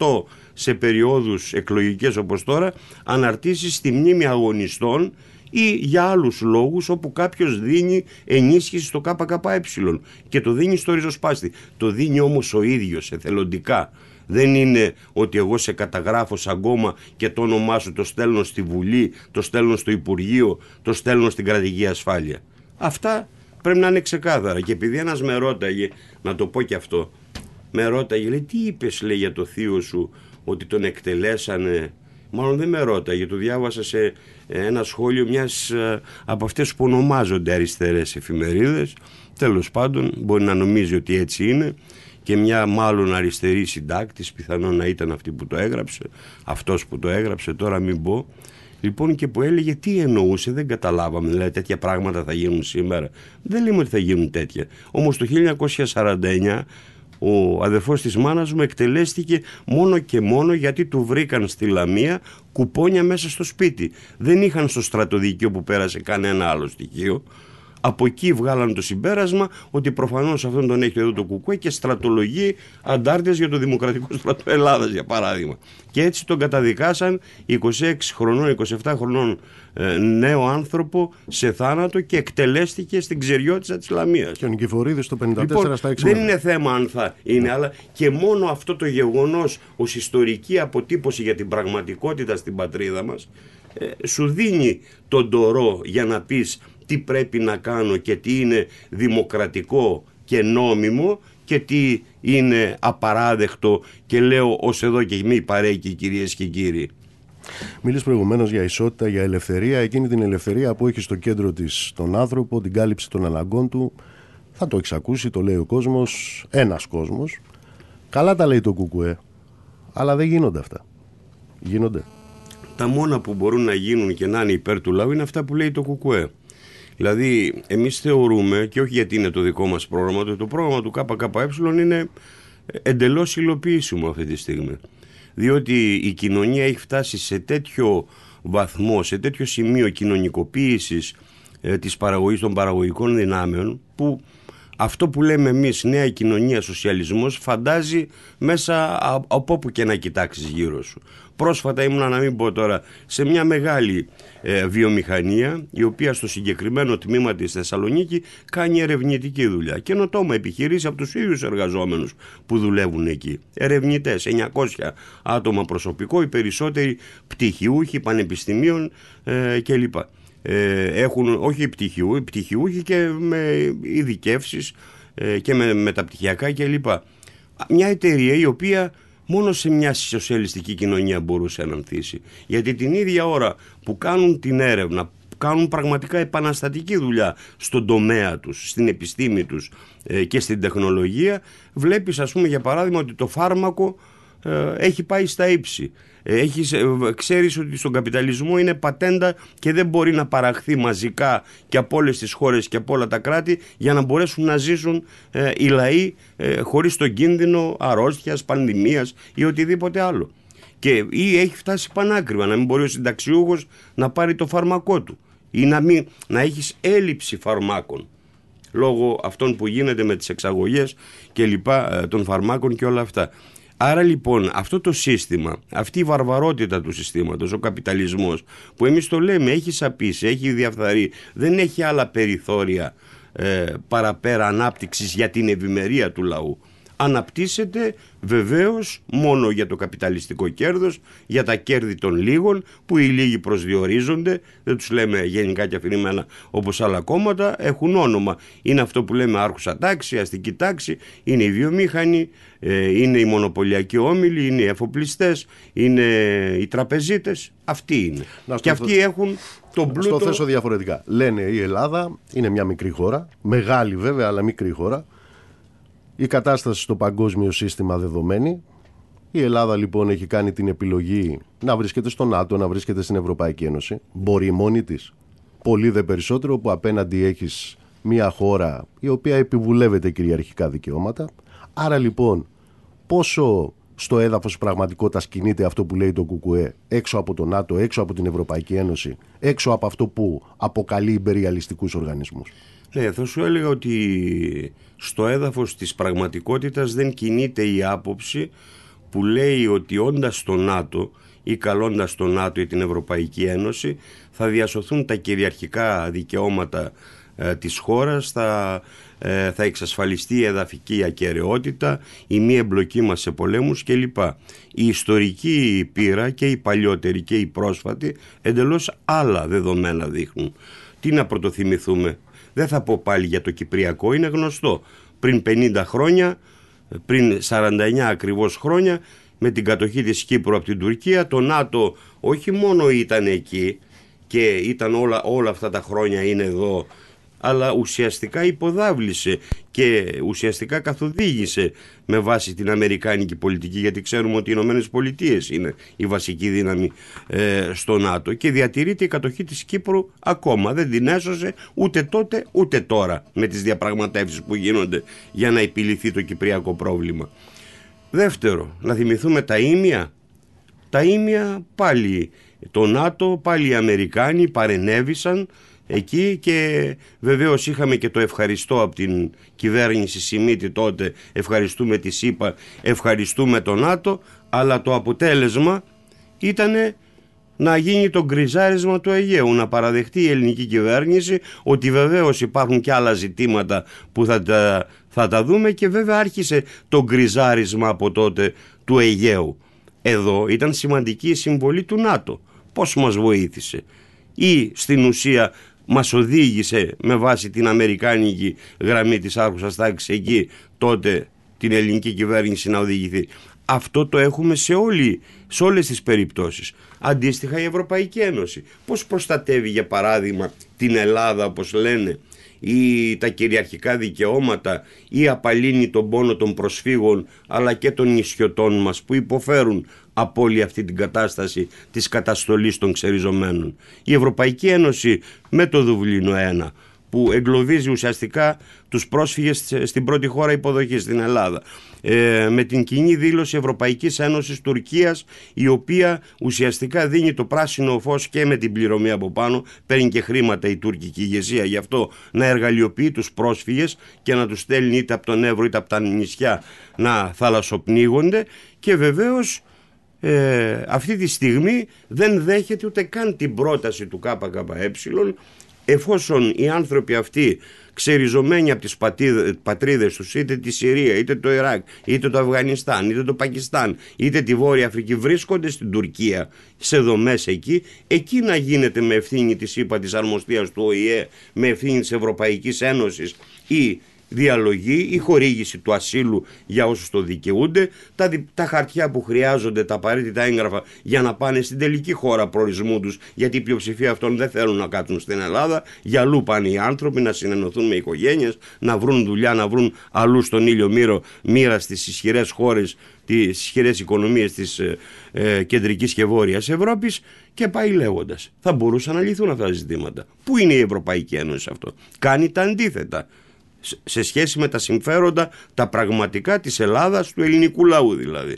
σε περιόδους εκλογικές όπως τώρα αναρτήσεις στη μνήμη αγωνιστών ή για άλλους λόγους όπου κάποιος δίνει ενίσχυση στο ΚΚΕ και το δίνει στο ριζοσπάστη. Το δίνει όμως ο ίδιος εθελοντικά. Δεν είναι ότι εγώ σε καταγράφω σαν κόμμα και το όνομά σου το στέλνω στη Βουλή, το στέλνω στο Υπουργείο, το στέλνω στην κρατική ασφάλεια. Αυτά πρέπει να είναι ξεκάθαρα. Και επειδή ένας με ρώταγε, να το πω και αυτό, με ρώταγε, λέει, τι είπες, λέει, για το θείο σου ότι τον εκτελέσανε; Μάλλον δεν με ρώταγε, το διάβασα σε ένα σχόλιο μιας ε, από αυτές που ονομάζονται αριστερές εφημερίδες. Τέλος πάντων, μπορεί να νομίζει ότι έτσι είναι και μια μάλλον αριστερή συντάκτης, πιθανόν να ήταν αυτή που το έγραψε, αυτός που το έγραψε, τώρα μην πω, Λοιπόν και που έλεγε τι εννοούσε, δεν καταλάβαμε. Δηλαδή τέτοια πράγματα θα γίνουν σήμερα. Δεν λέμε ότι θα γίνουν τέτοια. Όμως το 1949 ο αδερφός της μάνας μου εκτελέστηκε μόνο και μόνο γιατί του βρήκαν στη Λαμία κουπόνια μέσα στο σπίτι. Δεν είχαν στο στρατοδικείο που πέρασε κανένα άλλο στοιχείο. Από εκεί βγάλαν το συμπέρασμα ότι προφανώς αυτόν τον έχει εδώ το κουκουέ και στρατολογεί αντάρτες για το Δημοκρατικό Στρατό Ελλάδας για παράδειγμα. Και έτσι τον καταδικάσαν 26 χρονών, 27 χρονών ε, νέο άνθρωπο σε θάνατο και εκτελέστηκε στην ξεριώτησα της Λαμίας. Και ο Νικηφορίδης το 54 λοιπόν, στα 6 Δεν είναι θέμα αν θα είναι, αλλά και μόνο αυτό το γεγονός ως ιστορική αποτύπωση για την πραγματικότητα στην πατρίδα μας ε, σου δίνει τον τορό για να πεις τι πρέπει να κάνω και τι είναι δημοκρατικό και νόμιμο και τι είναι απαράδεκτο και λέω ως εδώ και μη παρέκει κυρίες και κύριοι. Μίλησε προηγουμένως για ισότητα, για ελευθερία, εκείνη την ελευθερία που έχει στο κέντρο της τον άνθρωπο, την κάλυψη των αναγκών του. Θα το εξακούσει, το λέει ο κόσμος, ένας κόσμος. Καλά τα λέει το Κουκουέ, αλλά δεν γίνονται αυτά. Γίνονται. Τα μόνα που μπορούν να γίνουν και να είναι υπέρ του λαού είναι αυτά που λέει το Κουκουέ. Δηλαδή, εμείς θεωρούμε, και όχι γιατί είναι το δικό μας πρόγραμμα, ότι το πρόγραμμα του ΚΚΕ είναι εντελώς υλοποιήσιμο αυτή τη στιγμή. Διότι η κοινωνία έχει φτάσει σε τέτοιο βαθμό, σε τέτοιο σημείο κοινωνικοποίησης ε, της παραγωγής των παραγωγικών δυνάμεων που αυτό που λέμε εμείς νέα κοινωνία σοσιαλισμός φαντάζει μέσα από όπου και να κοιτάξεις γύρω σου. Πρόσφατα ήμουν να μην πω τώρα σε μια μεγάλη ε, βιομηχανία η οποία στο συγκεκριμένο τμήμα της Θεσσαλονίκη κάνει ερευνητική δουλειά. Καινοτόμα επιχειρήσει από τους ίδιους εργαζόμενους που δουλεύουν εκεί. Ερευνητές, 900 άτομα προσωπικό, οι περισσότεροι πτυχιούχοι πανεπιστημίων ε, κλπ. Ε, έχουν όχι πτυχιού, πτυχιούχοι και με ειδικεύσεις ε, και με μεταπτυχιακά κλπ. Μια εταιρεία η οποία μόνο σε μια σοσιαλιστική κοινωνία μπορούσε να ανθίσει. Γιατί την ίδια ώρα που κάνουν την έρευνα, κάνουν πραγματικά επαναστατική δουλειά στον τομέα τους, στην επιστήμη τους ε, και στην τεχνολογία, βλέπεις ας πούμε για παράδειγμα ότι το φάρμακο ε, έχει πάει στα ύψη. Έχεις, ε, ξέρεις ότι στον καπιταλισμό είναι πατέντα και δεν μπορεί να παραχθεί μαζικά και από όλες τις χώρες και από όλα τα κράτη για να μπορέσουν να ζήσουν ε, οι λαοί ε, χωρίς τον κίνδυνο αρρώστιας, πανδημίας ή οτιδήποτε άλλο. Και ή έχει φτάσει πανάκριβα να μην μπορεί ο συνταξιούχος να πάρει το φάρμακό του ή να, μην, να έχεις έλλειψη φαρμάκων λόγω αυτών που γίνεται με τις εξαγωγές και λοιπά των φαρμάκων και όλα αυτά. Άρα λοιπόν αυτό το σύστημα, αυτή η βαρβαρότητα του συστήματος, ο καπιταλισμός που εμείς το λέμε έχει σαπίσει, έχει διαφθαρεί, δεν έχει άλλα περιθώρια ε, παραπέρα ανάπτυξης για την ευημερία του λαού αναπτύσσεται βεβαίως μόνο για το καπιταλιστικό κέρδος, για τα κέρδη των λίγων που οι λίγοι προσδιορίζονται, δεν τους λέμε γενικά και αφηρημένα όπως άλλα κόμματα, έχουν όνομα. Είναι αυτό που λέμε άρχουσα τάξη, αστική τάξη, είναι οι βιομήχανοι, ε, είναι οι μονοπωλιακοί όμιλοι, είναι οι εφοπλιστές, είναι οι τραπεζίτες, αυτοί είναι. και αυτοί έχουν τον πλούτο... Στο θέσω διαφορετικά. Λένε η Ελλάδα είναι μια μικρή χώρα, μεγάλη βέβαια αλλά μικρή χώρα, η κατάσταση στο παγκόσμιο σύστημα δεδομένη. Η Ελλάδα λοιπόν έχει κάνει την επιλογή να βρίσκεται στο ΝΑΤΟ, να βρίσκεται στην Ευρωπαϊκή Ένωση. Μπορεί μόνη της. Πολύ δε περισσότερο που απέναντι έχεις μια χώρα η οποία επιβουλεύεται κυριαρχικά δικαιώματα. Άρα λοιπόν πόσο στο έδαφος πραγματικότητας κινείται αυτό που λέει το ΚΚΕ έξω από το ΝΑΤΟ, έξω από την Ευρωπαϊκή Ένωση, έξω από αυτό που αποκαλεί υπεριαλιστικού οργανισμούς; Ναι, θα σου έλεγα ότι στο έδαφος της πραγματικότητας δεν κινείται η άποψη που λέει ότι όντας στο ΝΑΤΟ ή καλώντας το ΝΑΤΟ ή την Ευρωπαϊκή Ένωση θα διασωθούν τα κυριαρχικά δικαιώματα ε, της χώρας, θα, ε, θα εξασφαλιστεί η εδαφική ακαιρεότητα, η μη εμπλοκή μας σε πολέμους κλπ. Η ιστορική πείρα και η παλιότερη και η πρόσφατη εντελώς άλλα δεδομένα δείχνουν. Τι να πρωτοθυμηθούμε; Δεν θα πω πάλι για το Κυπριακό, είναι γνωστό. Πριν 50 χρόνια, πριν 49 ακριβώς χρόνια, με την κατοχή της Κύπρου από την Τουρκία, το ΝΑΤΟ όχι μόνο ήταν εκεί και ήταν όλα, όλα αυτά τα χρόνια είναι εδώ αλλά ουσιαστικά υποδάβλησε και ουσιαστικά καθοδήγησε με βάση την Αμερικάνικη πολιτική γιατί ξέρουμε ότι οι Ηνωμένες Πολιτείες είναι η βασική δύναμη ε, στο ΝΑΤΟ και διατηρείται η κατοχή της Κύπρου ακόμα δεν την έσωσε ούτε τότε ούτε τώρα με τις διαπραγματεύσεις που γίνονται για να επιληθεί το κυπριακό πρόβλημα. Δεύτερο, να θυμηθούμε τα ίμια. Τα ίμια πάλι το ΝΑΤΟ, πάλι οι Αμερικάνοι παρενέβησαν εκεί και βεβαίως είχαμε και το ευχαριστώ από την κυβέρνηση Σιμίτη τότε ευχαριστούμε τη ΣΥΠΑ, ευχαριστούμε τον ΝΑΤΟ αλλά το αποτέλεσμα ήταν να γίνει το γκριζάρισμα του Αιγαίου, να παραδεχτεί η ελληνική κυβέρνηση ότι βεβαίως υπάρχουν και άλλα ζητήματα που θα τα, θα τα δούμε και βέβαια άρχισε το γκριζάρισμα από τότε του Αιγαίου. Εδώ ήταν σημαντική η συμβολή του ΝΑΤΟ πώς μας βοήθησε; Ή στην ουσία μας οδήγησε με βάση την αμερικάνικη γραμμή της άρχουσας τάξης εκεί τότε την ελληνική κυβέρνηση να οδηγηθεί. Αυτό το έχουμε σε, όλη, σε όλες τις περιπτώσεις. Αντίστοιχα η Ευρωπαϊκή Ένωση. Πώς προστατεύει για παράδειγμα την Ελλάδα όπως λένε ή τα κυριαρχικά δικαιώματα ή απαλύνει τον πόνο των προσφύγων αλλά και των νησιωτών μας που υποφέρουν από όλη αυτή την κατάσταση της καταστολής των ξεριζωμένων. Η Ευρωπαϊκή Ένωση με το Δουβλίνο 1 που εγκλωβίζει ουσιαστικά τους πρόσφυγες στην πρώτη χώρα υποδοχής στην Ελλάδα. Ε, με την κοινή δήλωση Ευρωπαϊκής Ένωσης Τουρκίας η οποία ουσιαστικά δίνει το πράσινο φως και με την πληρωμή από πάνω. Παίρνει και χρήματα η τουρκική ηγεσία γι' αυτό να εργαλειοποιεί τους πρόσφυγες και να τους στέλνει είτε από τον Εύρο είτε από τα νησιά να θαλασσοπνίγονται. Και βεβαίως ε, αυτή τη στιγμή δεν δέχεται ούτε καν την πρόταση του ΚΚΕ εφόσον οι άνθρωποι αυτοί ξεριζωμένοι από τις πατρίδες τους είτε τη Συρία, είτε το Ιράκ, είτε το Αφγανιστάν, είτε το Πακιστάν, είτε τη Βόρεια Αφρική βρίσκονται στην Τουρκία σε δομές εκεί, εκεί να γίνεται με ευθύνη της ΥΠΑ της αρμοστίας του ΟΗΕ, με ευθύνη της Ευρωπαϊκής Ένωσης ή διαλογή, η χορήγηση του ασύλου για όσους το δικαιούνται, τα, τα χαρτιά που χρειάζονται, τα απαραίτητα έγγραφα για να πάνε στην τελική χώρα προορισμού τους, γιατί η πλειοψηφία αυτών δεν θέλουν να κάτσουν στην Ελλάδα, για αλλού πάνε οι άνθρωποι να συνενωθούν με οικογένειες, να βρουν δουλειά, να βρουν αλλού στον ήλιο μύρο μοίρα στις ισχυρές χώρες τις ισχυρές οικονομίες της ε, ε, κεντρικής και βόρειας Ευρώπης και πάει λέγοντας. Θα μπορούσαν να λυθούν αυτά τα ζητήματα. Πού είναι η Ευρωπαϊκή Ένωση αυτό; Κάνει τα αντίθετα σε σχέση με τα συμφέροντα τα πραγματικά της Ελλάδας, του ελληνικού λαού δηλαδή.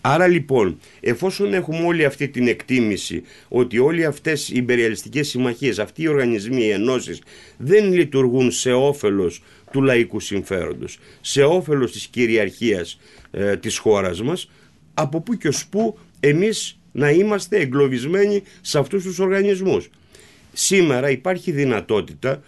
Άρα λοιπόν, εφόσον έχουμε όλη αυτή την εκτίμηση ότι όλοι αυτές οι υπεριαλιστικές συμμαχίες, αυτοί οι οργανισμοί, οι ενώσεις δεν λειτουργούν σε όφελος του λαϊκού συμφέροντος, σε όφελος της κυριαρχίας ε, της χώρας μας, από πού και ως πού εμείς να είμαστε εγκλωβισμένοι σε αυτούς τους οργανισμούς. Σήμερα υπάρχει δυνατότητα ε,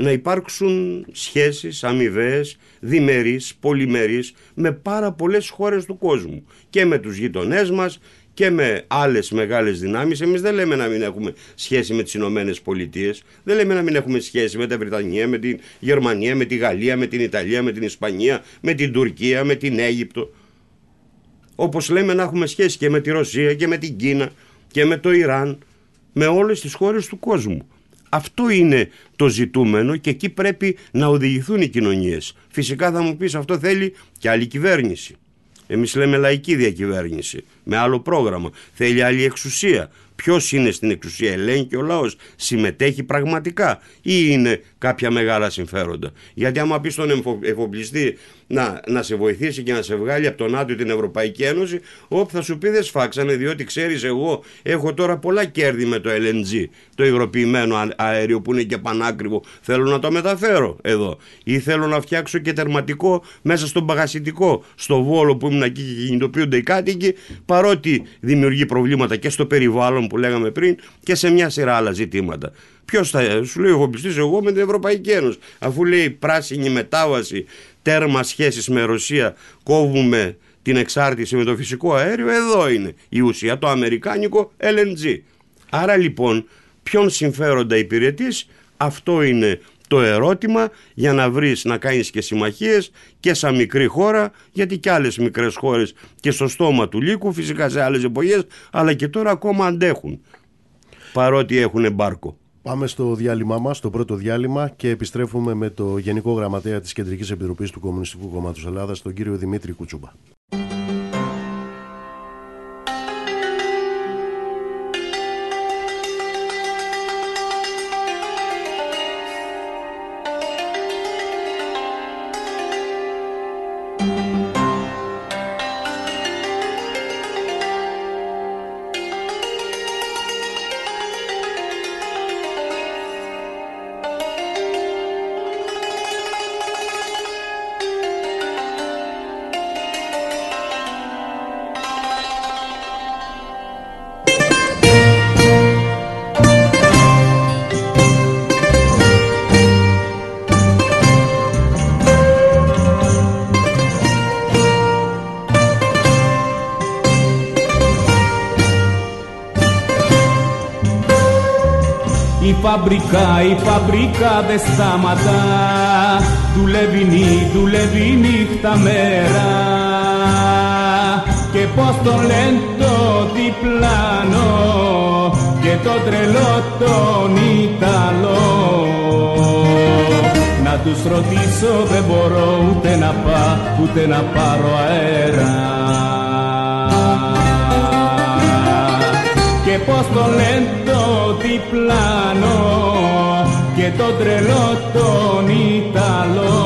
να υπάρξουν σχέσεις αμοιβές, διμερείς, πολυμερείς με πάρα πολλές χώρες του κόσμου και με τους γειτονές μας και με άλλες μεγάλες δυνάμεις. Εμείς δεν λέμε να μην έχουμε σχέση με τις Ηνωμένες Πολιτείες, δεν λέμε να μην έχουμε σχέση με τα Βρετανία, με την Γερμανία, με τη Γαλλία, με την Ιταλία, με την Ισπανία, με την Τουρκία, με την Αίγυπτο. Όπως λέμε να έχουμε σχέση και με τη Ρωσία και με την Κίνα και με το Ιράν, με όλες τις χώρες του κόσμου. Αυτό είναι το ζητούμενο και εκεί πρέπει να οδηγηθούν οι κοινωνίες. Φυσικά θα μου πεις αυτό θέλει και άλλη κυβέρνηση. Εμείς λέμε λαϊκή διακυβέρνηση με άλλο πρόγραμμα. Θέλει άλλη εξουσία. Ποιος είναι στην εξουσία, ελέγχει ο λαός, συμμετέχει πραγματικά ή είναι κάποια μεγάλα συμφέροντα. Γιατί άμα πεις στον εφοπλιστή να, να σε βοηθήσει και να σε βγάλει από τον ΝΑΤΟ την Ευρωπαϊκή Ένωση, όπου θα σου πει δεν σφάξανε, διότι ξέρεις, εγώ έχω τώρα πολλά κέρδη με το LNG, το υγροποιημένο αέριο που είναι και πανάκριβο. Θέλω να το μεταφέρω εδώ. Ή θέλω να φτιάξω και τερματικό μέσα στον παγασιτικό, στο βόλο που ήμουν εκεί και κινητοποιούνται οι κάτοικοι, παρότι δημιουργεί προβλήματα και στο περιβάλλον που λέγαμε πριν και σε μια σειρά άλλα ζητήματα. Ποιος θα σου λέει, εγώ πιστήσω εγώ με την Ευρωπαϊκή Ένωση. Αφού λέει πράσινη μετάβαση, τέρμα σχέσει με Ρωσία, κόβουμε την εξάρτηση με το φυσικό αέριο, εδώ είναι η ουσία, το αμερικάνικο LNG. Άρα λοιπόν, ποιον συμφέροντα υπηρετείς, αυτό είναι το ερώτημα για να βρεις να κάνεις και συμμαχίες και σαν μικρή χώρα γιατί και άλλες μικρές χώρες και στο στόμα του λύκου φυσικά σε άλλες εποχές αλλά και τώρα ακόμα αντέχουν παρότι έχουν εμπάρκο. Πάμε στο διάλειμμά μας, το πρώτο διάλειμμα και επιστρέφουμε με το Γενικό Γραμματέα της Κεντρικής Επιτροπής του Κομμουνιστικού Κόμματος Ελλάδας, τον κύριο Δημήτρη Κουτσούμπα. Φαμπρικά, η φαμπρικά δεν σταματά. Δουλεύει νύ, δουλεύει νύχτα μέρα. Και πως το λένε το διπλάνο Και το τρελό τον Ιταλό Να τους ρωτήσω δεν μπορώ ούτε να πάω ούτε να πάρω αέρα. Και πως το λένε το διπλάνο και το τρελό τον Ιταλό.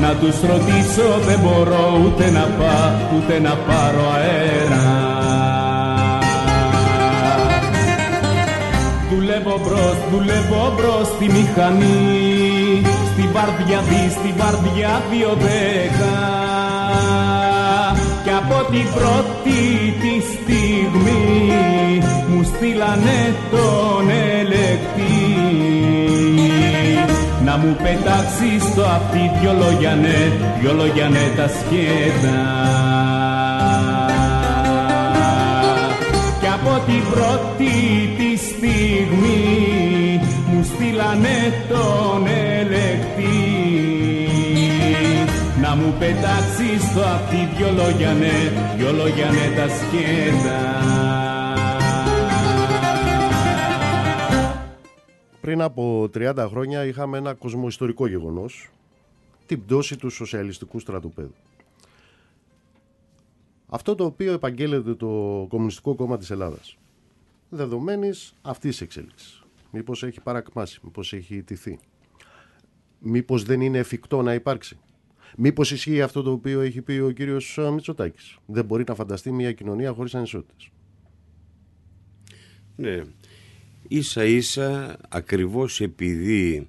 Να τους ρωτήσω δεν μπορώ ούτε να πάω ούτε να πάρω αέρα. Δουλεύω μπρος, δουλεύω μπρος στη μηχανή. Στη βαρδιά δι, στη βαρδιά δύο δέκα. Κι από την πρώτη τη στιγμή Μου στείλανε τον ελεκτή. Να μου πετάξει στο αυτί δυο λόγια ναι, δυο λόγια ναι τα σχέδα. Κι από την πρώτη τη στιγμή μου στείλανε τον ελεκτή. Να μου πετάξει στο αυτί δυο λόγια ναι, δυο λόγια ναι τα σκέτα. Πριν από 30 χρόνια είχαμε ένα κοσμοϊστορικό γεγονός, την πτώση του σοσιαλιστικού στρατοπέδου. Αυτό το οποίο επαγγέλλεται το Κομμουνιστικό Κόμμα της Ελλάδας. Δεδομένης αυτής της εξέλιξης. Μήπως έχει παρακμάσει, μήπως έχει ιτηθεί. Μήπως δεν είναι εφικτό να υπάρξει. Μήπως ισχύει αυτό το οποίο έχει πει ο κύριος Μητσοτάκης. Δεν μπορεί να φανταστεί μια κοινωνία χωρίς ανισότητες. Ναι. Ίσα ίσα ακριβώς επειδή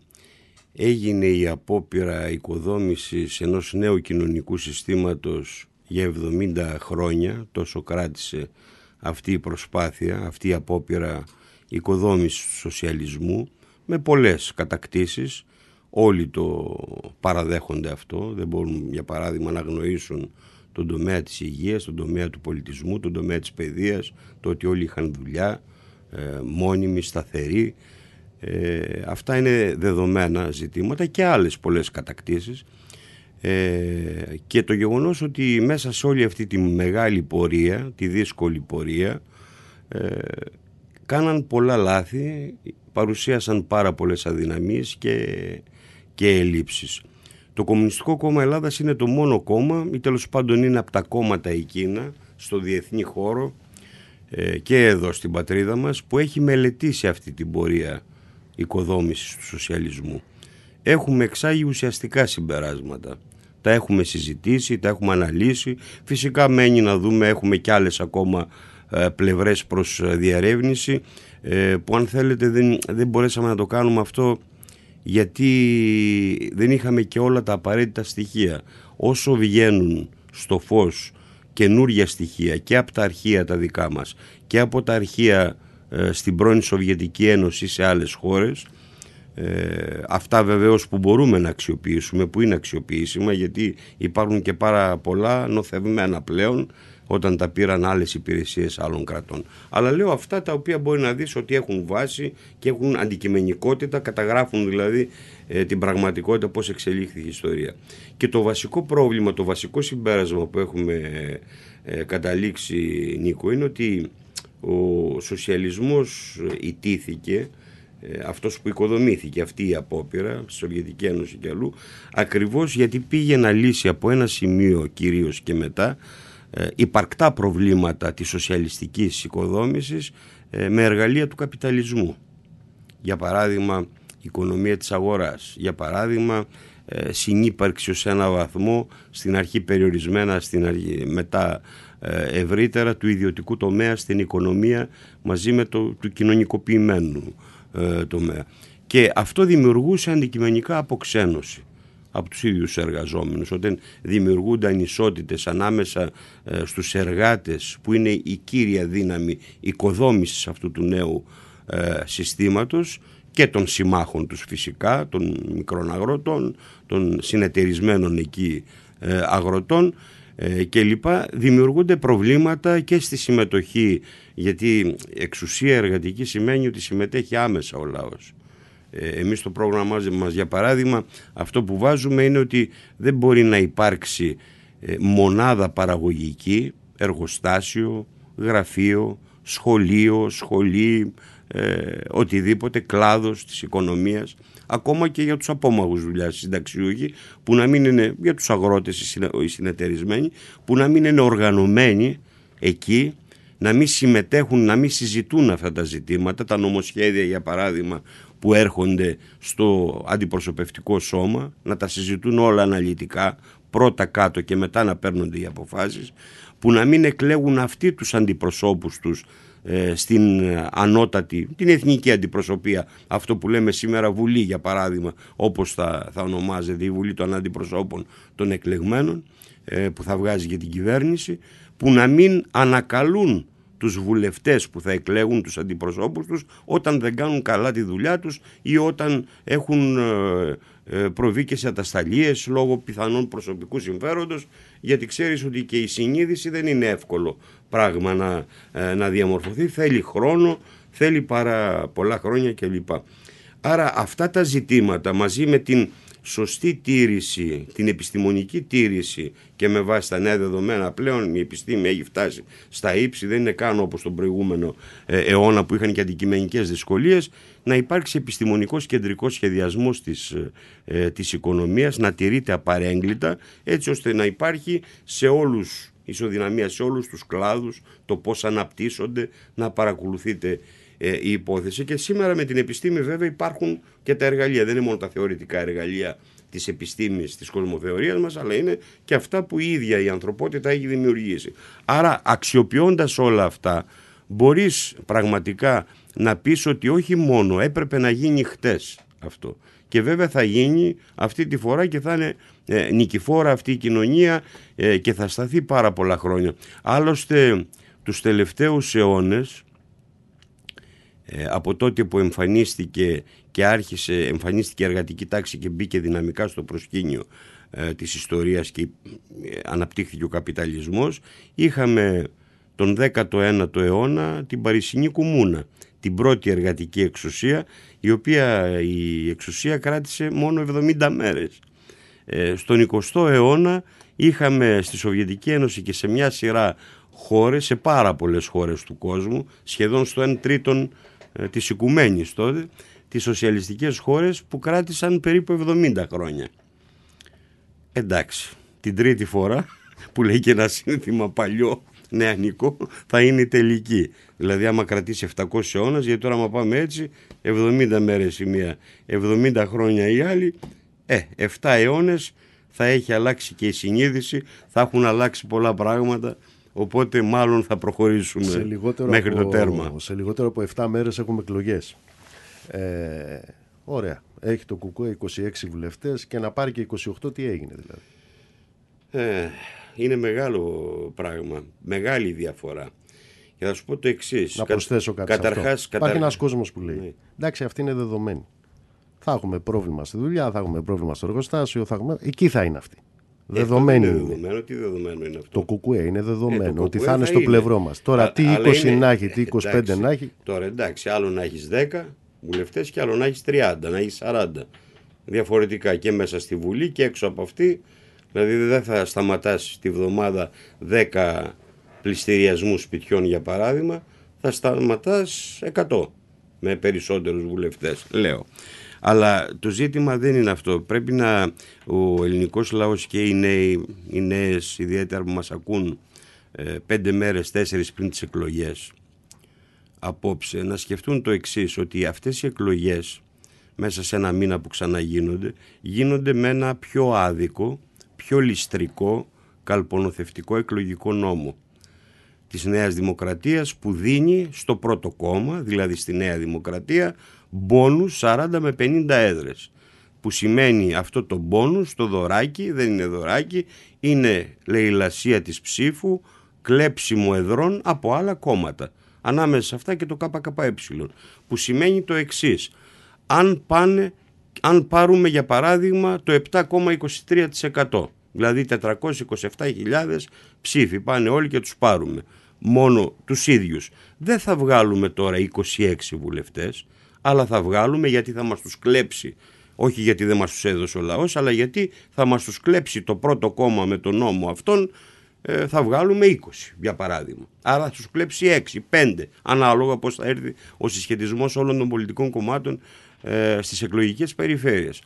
έγινε η απόπειρα οικοδόμησης ενός νέου κοινωνικού συστήματος για 70 χρόνια, τόσο κράτησε αυτή η προσπάθεια, αυτή η απόπειρα οικοδόμησης του σοσιαλισμού με πολλές κατακτήσεις. Όλοι το παραδέχονται αυτό. Δεν μπορούν για παράδειγμα να γνωρίσουν τον τομέα της υγείας, τον τομέα του πολιτισμού, τον τομέα της παιδείας το ότι όλοι είχαν δουλειά. ε, μόνιμη, σταθερή ε, αυτά είναι δεδομένα ζητήματα και άλλες πολλές κατακτήσεις ε, και το γεγονός ότι μέσα σε όλη αυτή τη μεγάλη πορεία, τη δύσκολη πορεία ε, κάναν πολλά λάθη, παρουσίασαν πάρα πολλές αδυναμίες και, και ελλείψεις. Το Κομμουνιστικό Κόμμα Ελλάδας είναι το μόνο κόμμα ή τέλος πάντων είναι από τα κόμματα εκείνα στο διεθνή χώρο ε, και εδώ στην πατρίδα μας που έχει μελετήσει αυτή την πορεία οικοδόμησης του σοσιαλισμού. Έχουμε εξάγει ουσιαστικά συμπεράσματα. Τα έχουμε συζητήσει, τα έχουμε αναλύσει. Φυσικά μένει να δούμε, έχουμε κι άλλες ακόμα ε, πλευρές προς ε, διαρεύνηση ε, που αν θέλετε δεν, δεν μπορέσαμε να το κάνουμε αυτό γιατί δεν είχαμε και όλα τα απαραίτητα στοιχεία. Όσο βγαίνουν στο φως καινούργια στοιχεία και από τα αρχεία τα δικά μας και από τα αρχεία στην πρώην Σοβιετική Ένωση σε άλλες χώρες ε, αυτά βεβαίως που μπορούμε να αξιοποιήσουμε που είναι αξιοποιήσιμα γιατί υπάρχουν και πάρα πολλά νοθευμένα πλέον όταν τα πήραν άλλες υπηρεσίες άλλων κρατών. Αλλά λέω αυτά τα οποία μπορεί να δεις ότι έχουν βάση και έχουν αντικειμενικότητα, καταγράφουν δηλαδή ε, την πραγματικότητα πώς εξελίχθηκε η ιστορία. Και το βασικό πρόβλημα, το βασικό συμπέρασμα που έχουμε ε, καταλήξει Νίκο είναι ότι ο σοσιαλισμός ιτήθηκε ε, αυτός που οικοδομήθηκε αυτή η απόπειρα στη Σοβιετική Ένωση και αλλού ακριβώς γιατί πήγε να λύσει από ένα σημείο κυρίως και μετά ε, υπαρκτά προβλήματα της σοσιαλιστικής οικοδόμησης ε, με εργαλεία του καπιταλισμού. Για παράδειγμα, οικονομία της αγοράς. Για παράδειγμα, ε, συνύπαρξη σε ένα βαθμό, στην αρχή περιορισμένα, στην αρχή, μετά ευρύτερα του ιδιωτικού τομέα στην οικονομία μαζί με το του κοινωνικοποιημένου τομέα. Και αυτό δημιουργούσε αντικειμενικά αποξένωση από τους ίδιους εργαζόμενους όταν δημιουργούνται ανισότητες ανάμεσα ε, στους εργάτες που είναι η κύρια δύναμη οικοδόμησης αυτού του νέου ε, συστήματος και των συμμάχων τους φυσικά, των μικρών αγροτών, των συνεταιρισμένων εκεί ε, αγροτών ε, και λοιπά δημιουργούνται προβλήματα και στη συμμετοχή γιατί εξουσία εργατική σημαίνει ότι συμμετέχει άμεσα ο λαός. Ε, εμείς στο πρόγραμμα μας για παράδειγμα αυτό που βάζουμε είναι ότι δεν μπορεί να υπάρξει ε, μονάδα παραγωγική, εργοστάσιο, γραφείο, σχολείο, σχολή, ε, οτιδήποτε κλάδος της οικονομίας ακόμα και για τους απόμαγους δουλειά συνταξιούχοι που να μην είναι για τους αγρότες οι συνεταιρισμένοι που να μην είναι οργανωμένοι εκεί να μην συμμετέχουν, να μην συζητούν αυτά τα ζητήματα. Τα νομοσχέδια για παράδειγμα που έρχονται στο αντιπροσωπευτικό σώμα να τα συζητούν όλα αναλυτικά πρώτα κάτω και μετά να παίρνονται οι αποφάσεις που να μην εκλέγουν αυτοί τους αντιπροσώπους τους ε, στην ανώτατη, την εθνική αντιπροσωπεία. Αυτό που λέμε σήμερα Βουλή για παράδειγμα όπως θα, θα ονομάζεται η Βουλή των Αντιπροσώπων των Εκλεγμένων ε, που θα βγάζει για την κυβέρνηση που να μην ανακαλούν τους βουλευτές που θα εκλέγουν τους αντιπροσώπους τους όταν δεν κάνουν καλά τη δουλειά τους ή όταν έχουν ε, ε, προβεί και σε ατασταλίες λόγω πιθανών προσωπικού συμφέροντος γιατί ξέρεις ότι και η συνείδηση δεν είναι εύκολο πράγμα να, ε, να διαμορφωθεί θέλει χρόνο, θέλει πάρα πολλά χρόνια κλπ. Άρα αυτά τα ζητήματα μαζί με την σωστή τήρηση, την επιστημονική τήρηση και με βάση τα νέα δεδομένα πλέον η επιστήμη έχει φτάσει στα ύψη, δεν είναι καν όπως τον προηγούμενο ε, αιώνα που είχαν και αντικειμενικές δυσκολίες, να υπάρξει επιστημονικός κεντρικός σχεδιασμός της, ε, ε, της οικονομίας, να τηρείται απαρέγκλητα έτσι ώστε να υπάρχει σε όλους ισοδυναμία σε όλους τους κλάδους, το πώς αναπτύσσονται, να παρακολουθείτε ε, η υπόθεση και σήμερα με την επιστήμη βέβαια υπάρχουν και τα εργαλεία, δεν είναι μόνο τα θεωρητικά εργαλεία της επιστήμης, της κοσμοθεωρίας μας, αλλά είναι και αυτά που η ίδια η ανθρωπότητα έχει δημιουργήσει. Άρα αξιοποιώντας όλα αυτά μπορείς πραγματικά να πεις ότι όχι μόνο έπρεπε να γίνει χτες αυτό και βέβαια θα γίνει αυτή τη φορά και θα είναι ε, νικηφόρα αυτή η κοινωνία ε, και θα σταθεί πάρα πολλά χρόνια. Άλλωστε τους τελευταίους αιώνες ε, από τότε που εμφανίστηκε και άρχισε, εμφανίστηκε η εργατική τάξη και μπήκε δυναμικά στο προσκήνιο ε, της ιστορίας και ε, αναπτύχθηκε ο καπιταλισμός, είχαμε τον 19ο αιώνα την Παρισινή Κουμούνα, την πρώτη εργατική εξουσία, η οποία η εξουσία κράτησε μόνο 70 μέρες. Ε, στον 20ο αιώνα είχαμε στη Σοβιετική Ένωση και σε μια σειρά χώρες, σε πάρα πολλές χώρες του κόσμου, σχεδόν στο 1 τρίτον ε, της οικουμένης τότε, τις σοσιαλιστικές χώρες που κράτησαν περίπου 70 χρόνια. Εντάξει, την τρίτη φορά που λέει και ένα σύνθημα παλιό νεανικό θα είναι η τελική. Δηλαδή άμα κρατήσει 700 αιώνας, γιατί τώρα άμα πάμε έτσι 70 μέρες η μία, 70 χρόνια η άλλη, ε, 7 αιώνες θα έχει αλλάξει και η συνείδηση, θα έχουν αλλάξει πολλά πράγματα Οπότε μάλλον θα προχωρήσουμε μέχρι από, το τέρμα. Σε λιγότερο από 7 μέρες έχουμε εκλογές. Ε, ωραία. Έχει το ΚΚΕ 26 βουλευτές και να πάρει και 28 τι έγινε δηλαδή; Ε, είναι μεγάλο πράγμα. Μεγάλη διαφορά. Και θα σου πω το εξής. Να προσθέσω κάτι. Καταρχάς, Υπάρχει ένας κόσμος που λέει. Ναι. Εντάξει, αυτή είναι δεδομένη. Θα έχουμε πρόβλημα στη δουλειά, θα έχουμε πρόβλημα στο εργοστάσιο, θα έχουμε... εκεί θα είναι αυτή. Δεδομένο είναι. Δεδομένο, τι δεδομένο είναι αυτό; Το κουκουέ είναι δεδομένο. Ε, ότι θα είναι στο πλευρό μας. Τώρα, τι 20 είναι... να έχει, τι 25 εντάξει, να έχει. Τώρα, εντάξει, άλλο να έχεις 10 βουλευτές και άλλο να έχεις 30, να έχεις 40. Διαφορετικά και μέσα στη Βουλή και έξω από αυτή. Δηλαδή, δεν θα σταματάσει τη βδομάδα 10 πληστηριασμούς σπιτιών, για παράδειγμα. Θα σταματάς 100 με περισσότερους βουλευτές, λέω. Αλλά το ζήτημα δεν είναι αυτό. Πρέπει να ο ελληνικός λαός και οι νέοι, οι νέες ιδιαίτερα που μας ακούν ε, πέντε μέρες, τέσσερις πριν τις εκλογές απόψε να σκεφτούν το εξής ότι αυτές οι εκλογές μέσα σε ένα μήνα που ξαναγίνονται γίνονται με ένα πιο άδικο, πιο ληστρικό, καλπονοθευτικό εκλογικό νόμο της Νέας Δημοκρατίας που δίνει στο πρώτο κόμμα, δηλαδή στη Νέα Δημοκρατία, μπόνους 40 με 50 έδρες που σημαίνει αυτό το μπόνους, το δωράκι, δεν είναι δωράκι, είναι λαιλασία της ψήφου, κλέψιμο εδρών από άλλα κόμματα. Ανάμεσα σε αυτά και το ΚΚΕ, που σημαίνει το εξής. Αν, πάνε, αν πάρουμε για παράδειγμα το 7,23% Δηλαδή 427.000 ψήφοι πάνε όλοι και τους πάρουμε. Μόνο τους ίδιους. Δεν θα βγάλουμε τώρα 26 βουλευτές, αλλά θα βγάλουμε γιατί θα μας τους κλέψει. Όχι γιατί δεν μας τους έδωσε ο λαός, αλλά γιατί θα μας τους κλέψει το πρώτο κόμμα με τον νόμο αυτόν, ε, θα βγάλουμε 20 για παράδειγμα. Άρα θα τους κλέψει 6, 5, ανάλογα πώς θα έρθει ο συσχετισμός όλων των πολιτικών κομμάτων ε, στις εκλογικές περιφέρειες.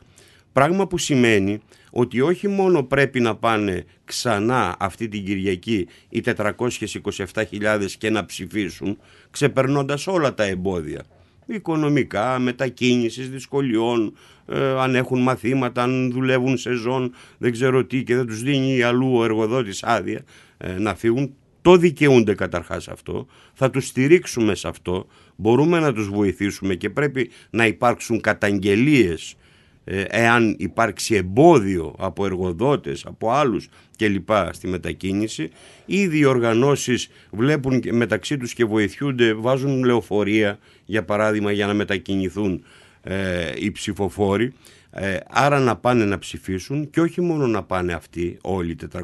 Πράγμα που σημαίνει ότι όχι μόνο πρέπει να πάνε ξανά αυτή την Κυριακή οι 427.000 και να ψηφίσουν, ξεπερνώντας όλα τα εμπόδια. Οικονομικά, μετακίνησης, δυσκολιών, ε, αν έχουν μαθήματα, αν δουλεύουν σε ζών, δεν ξέρω τι και δεν τους δίνει αλλού ο εργοδότης άδεια ε, να φύγουν. Το δικαιούνται καταρχάς αυτό, θα τους στηρίξουμε σε αυτό, μπορούμε να τους βοηθήσουμε και πρέπει να υπάρξουν καταγγελίες ε, εάν υπάρξει εμπόδιο από εργοδότες, από άλλους κλπ. στη μετακίνηση. Ήδη οι οργανώσεις βλέπουν μεταξύ τους και βοηθούνται, βάζουν λεωφορεία για παράδειγμα για να μετακινηθούν ε, οι ψηφοφόροι. Ε, άρα να πάνε να ψηφίσουν και όχι μόνο να πάνε αυτοί όλοι οι 427.000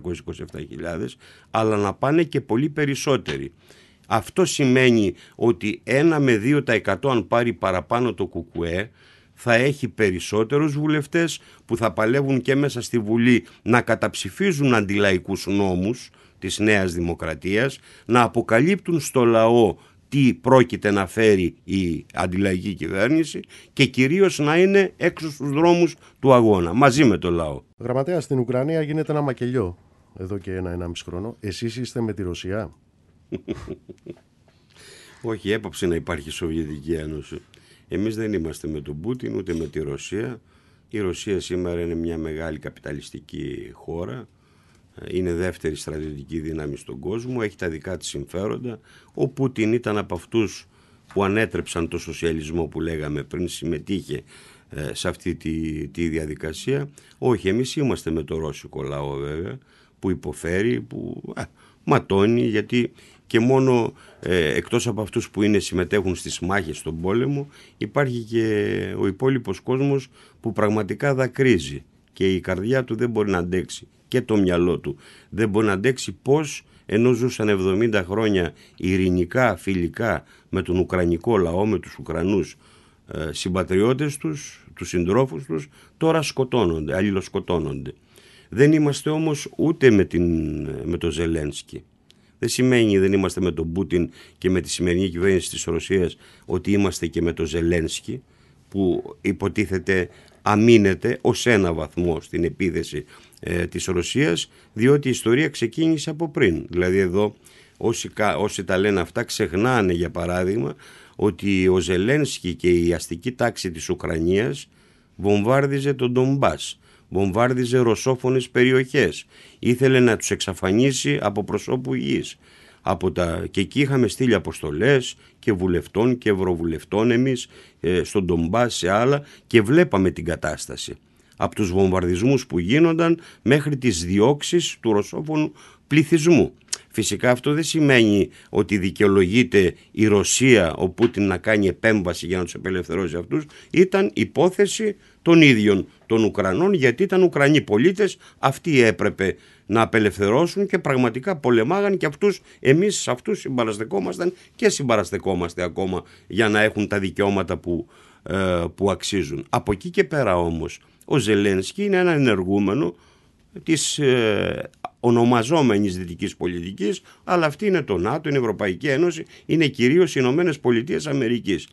αλλά να πάνε και πολύ περισσότεροι. Αυτό σημαίνει ότι 1 με 2% αν πάρει παραπάνω το κουκουέ θα έχει περισσότερους βουλευτές που θα παλεύουν και μέσα στη Βουλή να καταψηφίζουν αντιλαϊκούς νόμους της Νέας Δημοκρατίας, να αποκαλύπτουν στο λαό τι πρόκειται να φέρει η αντιλαϊκή κυβέρνηση και κυρίως να είναι έξω στους δρόμους του αγώνα, μαζί με το λαό. Γραμματέα, στην Ουκρανία γίνεται ένα μακελιό εδώ και ένα-ένα μισό χρόνο. Εσείς είστε με τη Ρωσία; Όχι, έπαψε να υπάρχει Σοβιετική Ένωση. Εμείς δεν είμαστε με τον Πούτιν ούτε με τη Ρωσία. Η Ρωσία σήμερα είναι μια μεγάλη καπιταλιστική χώρα. Είναι δεύτερη στρατιωτική δύναμη στον κόσμο. Έχει τα δικά της συμφέροντα. Ο Πούτιν ήταν από αυτούς που ανέτρεψαν το σοσιαλισμό που λέγαμε πριν, συμμετείχε ε, σε αυτή τη, τη διαδικασία. Όχι, εμείς είμαστε με το ρώσικο λαό βέβαια, που υποφέρει, που α, ματώνει, γιατί και μόνο ε, εκτός από αυτούς που είναι συμμετέχουν στις μάχες στον πόλεμο υπάρχει και ο υπόλοιπος κόσμος που πραγματικά δακρύζει. Και η καρδιά του δεν μπορεί να αντέξει. Και το μυαλό του. Δεν μπορεί να αντέξει πως ενώ ζούσαν 70 χρόνια ειρηνικά, φιλικά με τον Ουκρανικό λαό, με τους Ουκρανούς ε, συμπατριώτες τους, τους συντρόφους τους, τώρα σκοτώνονται, αλληλοσκοτώνονται. Δεν είμαστε όμως ούτε με, την, με το Ζελένσκι δεν σημαίνει δεν είμαστε με τον Πούτιν και με τη σημερινή κυβέρνηση της Ρωσίας ότι είμαστε και με τον Ζελένσκι που υποτίθεται αμήνεται ως ένα βαθμό στην επίθεση ε, της Ρωσίας διότι η ιστορία ξεκίνησε από πριν. Δηλαδή εδώ όσοι, όσοι τα λένε αυτά ξεχνάνε για παράδειγμα ότι ο Ζελένσκι και η αστική τάξη της Ουκρανίας βομβάρδιζε τον Ντομπάς βομβάρδιζε ρωσόφωνες περιοχές. Ήθελε να τους εξαφανίσει από προσώπου γης. Από τα... Και εκεί είχαμε στείλει αποστολές και βουλευτών και ευρωβουλευτών εμείς ε, στον Ντομπάς σε άλλα και βλέπαμε την κατάσταση. Από τους βομβαρδισμούς που γίνονταν μέχρι τις διώξεις του ρωσόφωνου πληθυσμού. Φυσικά αυτό δεν σημαίνει ότι δικαιολογείται η Ρωσία ο Πούτιν να κάνει επέμβαση για να τους απελευθερώσει αυτούς. Ήταν υπόθεση των ίδιων των Ουκρανών γιατί ήταν Ουκρανοί πολίτες, αυτοί έπρεπε να απελευθερώσουν και πραγματικά πολεμάγαν και αυτούς, εμείς σε αυτούς συμπαραστεκόμασταν και συμπαραστεκόμαστε ακόμα για να έχουν τα δικαιώματα που, ε, που αξίζουν. Από εκεί και πέρα όμως ο Ζελένσκι είναι ένα ενεργούμενο της ε, ονομαζόμενης δυτικής πολιτικής αλλά αυτή είναι το ΝΑΤΟ, η Ευρωπαϊκή Ένωση είναι κυρίως οι Ηνωμένες Πολιτείες Αμερικής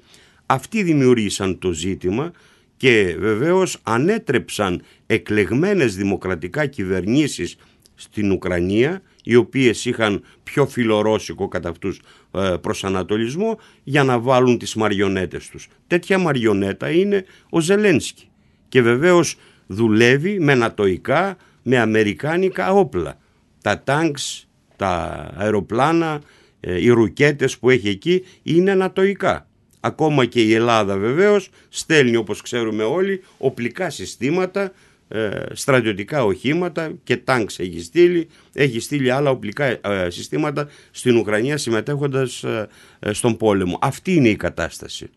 αυτοί δημιούργησαν το ζήτημα και βεβαίως ανέτρεψαν εκλεγμένες δημοκρατικά κυβερνήσεις στην Ουκρανία οι οποίες είχαν πιο φιλορώσικο κατά αυτούς ε, προσανατολισμό για να βάλουν τις μαριονέτες τους. Τέτοια μαριονέτα είναι ο Ζελένσκι και βεβαίως δουλεύει με νατοικά, με αμερικάνικα όπλα. Τα τάγκς, τα αεροπλάνα, ε, οι ρουκέτες που έχει εκεί είναι νατοικά. Ακόμα και η Ελλάδα βεβαίως στέλνει όπως ξέρουμε όλοι οπλικά συστήματα, ε, στρατιωτικά οχήματα και τάγκς έχει στείλει, έχει στείλει άλλα οπλικά ε, συστήματα στην Ουκρανία συμμετέχοντας στον πόλεμο. Αυτή είναι η κατάσταση.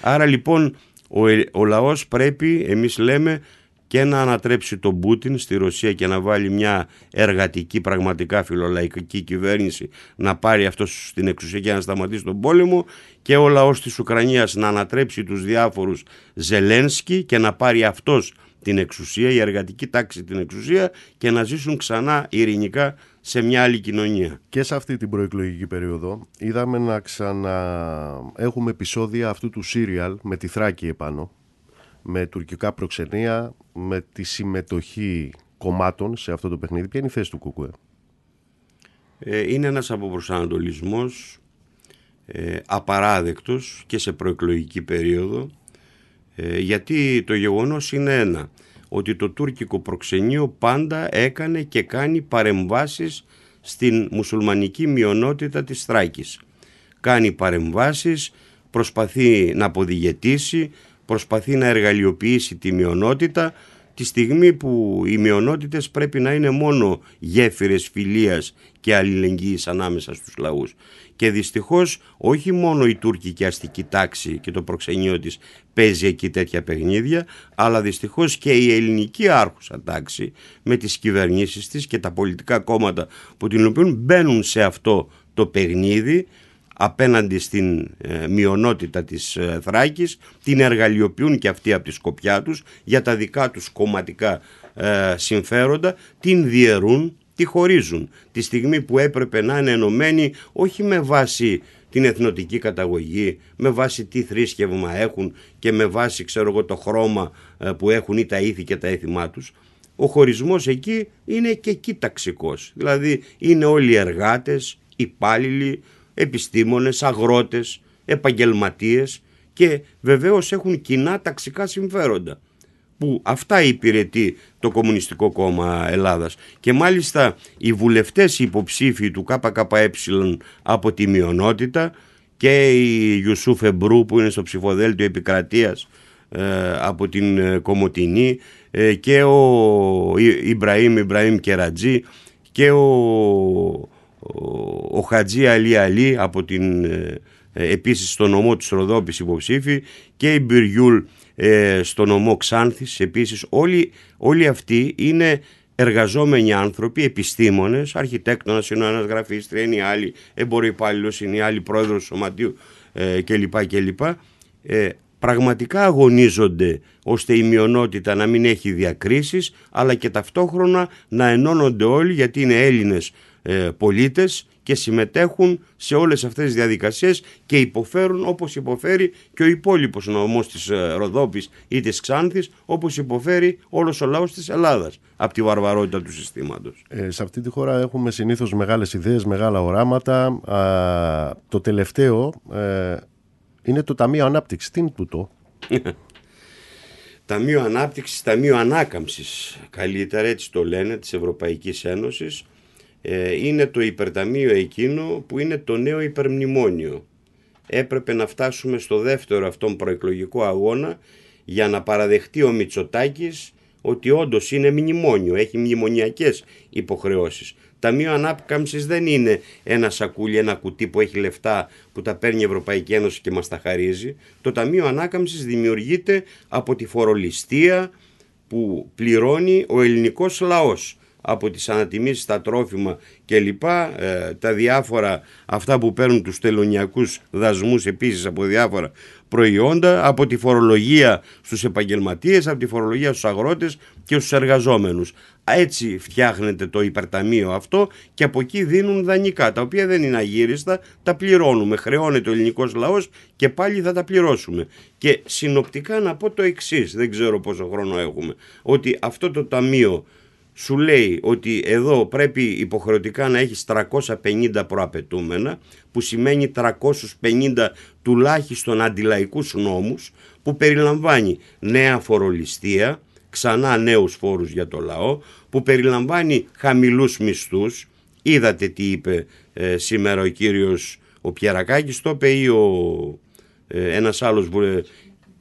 Άρα λοιπόν ο, ο λαός πρέπει, εμείς λέμε, και να ανατρέψει τον Πούτιν στη Ρωσία και να βάλει μια εργατική πραγματικά φιλολαϊκή κυβέρνηση να πάρει αυτό στην εξουσία και να σταματήσει τον πόλεμο και ο λαός της Ουκρανίας να ανατρέψει τους διάφορους Ζελένσκι και να πάρει αυτός την εξουσία, η εργατική τάξη την εξουσία και να ζήσουν ξανά ειρηνικά σε μια άλλη κοινωνία. Και σε αυτή την προεκλογική περίοδο είδαμε να ξανά έχουμε επεισόδια αυτού του σύριαλ με τη Θράκη επάνω με τουρκικά προξενία, με τη συμμετοχή κομμάτων σε αυτό το παιχνίδι. Ποια είναι η θέση του Κουκουέ; Ε, είναι ένας αποπροσανατολισμός ε, απαράδεκτος και σε προεκλογική περίοδο ε, γιατί το γεγονός είναι ένα ότι το τουρκικό προξενείο πάντα έκανε και κάνει παρεμβάσεις στην μουσουλμανική μειονότητα της Θράκης. Κάνει παρεμβάσεις, προσπαθεί να αποδιγετήσει, προσπαθεί να εργαλειοποιήσει τη μειονότητα τη στιγμή που οι μειονότητες πρέπει να είναι μόνο γέφυρες φιλίας και αλληλεγγύης ανάμεσα στους λαούς. Και δυστυχώς όχι μόνο η τουρκική αστική τάξη και το προξενείο της παίζει εκεί τέτοια παιχνίδια, αλλά δυστυχώς και η ελληνική άρχουσα τάξη με τις κυβερνήσεις της και τα πολιτικά κόμματα που την οποίουν μπαίνουν σε αυτό το παιχνίδι απέναντι στην ε, μειονότητα της ε, Θράκης, την εργαλειοποιούν και αυτοί από τη σκοπιά τους για τα δικά τους κομματικά ε, συμφέροντα, την διαιρούν, τη χωρίζουν. Τη στιγμή που έπρεπε να είναι ενωμένοι όχι με βάση την εθνοτική καταγωγή, με βάση τι θρήσκευμα έχουν και με βάση ξέρω εγώ το χρώμα που έχουν ή τα ήθη και τα έθιμά τους. Ο χωρισμός εκεί είναι και εκεί ταξικός. Δηλαδή είναι όλοι εργάτες, υπάλληλοι, επιστήμονες, αγρότες, επαγγελματίες και βεβαίως έχουν κοινά ταξικά συμφέροντα που αυτά υπηρετεί το Κομμουνιστικό Κόμμα Ελλάδας. Και μάλιστα οι βουλευτές υποψήφοι του ΚΚΕ από τη μειονότητα και η Ιουσούφ Εμπρού που είναι στο ψηφοδέλτιο επικρατείας ε, από την ε, Κομωτινή ε, και ο Ιμπραήμ Ιμπραήμ Κερατζή και ο ο Χατζή Αλή Αλή από την ε, ε, επίσης στο νομό της Ροδόπης υποψήφι και η Μπυριούλ ε, στο νομό Ξάνθης επίσης όλοι, όλοι αυτοί είναι εργαζόμενοι άνθρωποι, επιστήμονες, αρχιτέκτονας είναι ο ένας γραφίστρια, είναι η άλλη υπάλληλος, είναι η άλλη πρόεδρος σωματείου ε, κλπ. κλπ. Ε, πραγματικά αγωνίζονται ώστε η μειονότητα να μην έχει διακρίσεις αλλά και ταυτόχρονα να ενώνονται όλοι γιατί είναι Έλληνες ε, πολίτες και συμμετέχουν σε όλες αυτές τις διαδικασίες και υποφέρουν όπως υποφέρει και ο υπόλοιπος νομός της ε, Ροδόπης ή της Ξάνθης όπως υποφέρει όλος ο λαός της Ελλάδας από τη βαρβαρότητα του συστήματος. Ε, σε αυτή τη χώρα έχουμε συνήθως μεγάλες ιδέες, μεγάλα οράματα. Α, το τελευταίο ε, είναι το Ταμείο Ανάπτυξης. Τι είναι τούτο; Ταμείο Ανάπτυξης, Ταμείο Ανάκαμψης, καλύτερα έτσι το λένε, της Ευρωπαϊκής Ένωσης, ε, είναι το υπερταμείο εκείνο που είναι το νέο υπερμνημόνιο. Έπρεπε να φτάσουμε στο δεύτερο αυτόν προεκλογικό αγώνα για να παραδεχτεί ο Μητσοτάκης ότι όντως είναι μνημόνιο, έχει μνημονιακές υποχρεώσεις. Ταμείο Ανάκαμψης δεν είναι ένα σακούλι, ένα κουτί που έχει λεφτά που τα παίρνει η Ευρωπαϊκή Ένωση και μας τα χαρίζει. Το Ταμείο Ανάκαμψης δημιουργείται από τη φορολιστία που πληρώνει ο ελληνικός λαός από τις ανατιμήσεις στα τρόφιμα κλπ. Ε, τα διάφορα αυτά που παίρνουν τους τελωνιακούς δασμούς επίσης από διάφορα προϊόντα, από τη φορολογία στους επαγγελματίες, από τη φορολογία στους αγρότες και στους εργαζόμενους. Έτσι φτιάχνεται το υπερταμείο αυτό και από εκεί δίνουν δανεικά, τα οποία δεν είναι αγύριστα, τα πληρώνουμε. Χρεώνεται ο ελληνικός λαός και πάλι θα τα πληρώσουμε. Και συνοπτικά να πω το εξής, δεν ξέρω πόσο χρόνο έχουμε, ότι αυτό το ταμείο σου λέει ότι εδώ πρέπει υποχρεωτικά να έχεις 350 προαπαιτούμενα που σημαίνει 350 τουλάχιστον αντιλαϊκούς νόμους που περιλαμβάνει νέα φορολιστία, ξανά νέους φόρους για το λαό, που περιλαμβάνει χαμηλούς μισθούς. Είδατε τι είπε ε, σήμερα ο κύριος ο Πιερακάκης, το είπε ή ο, ε, ένας άλλος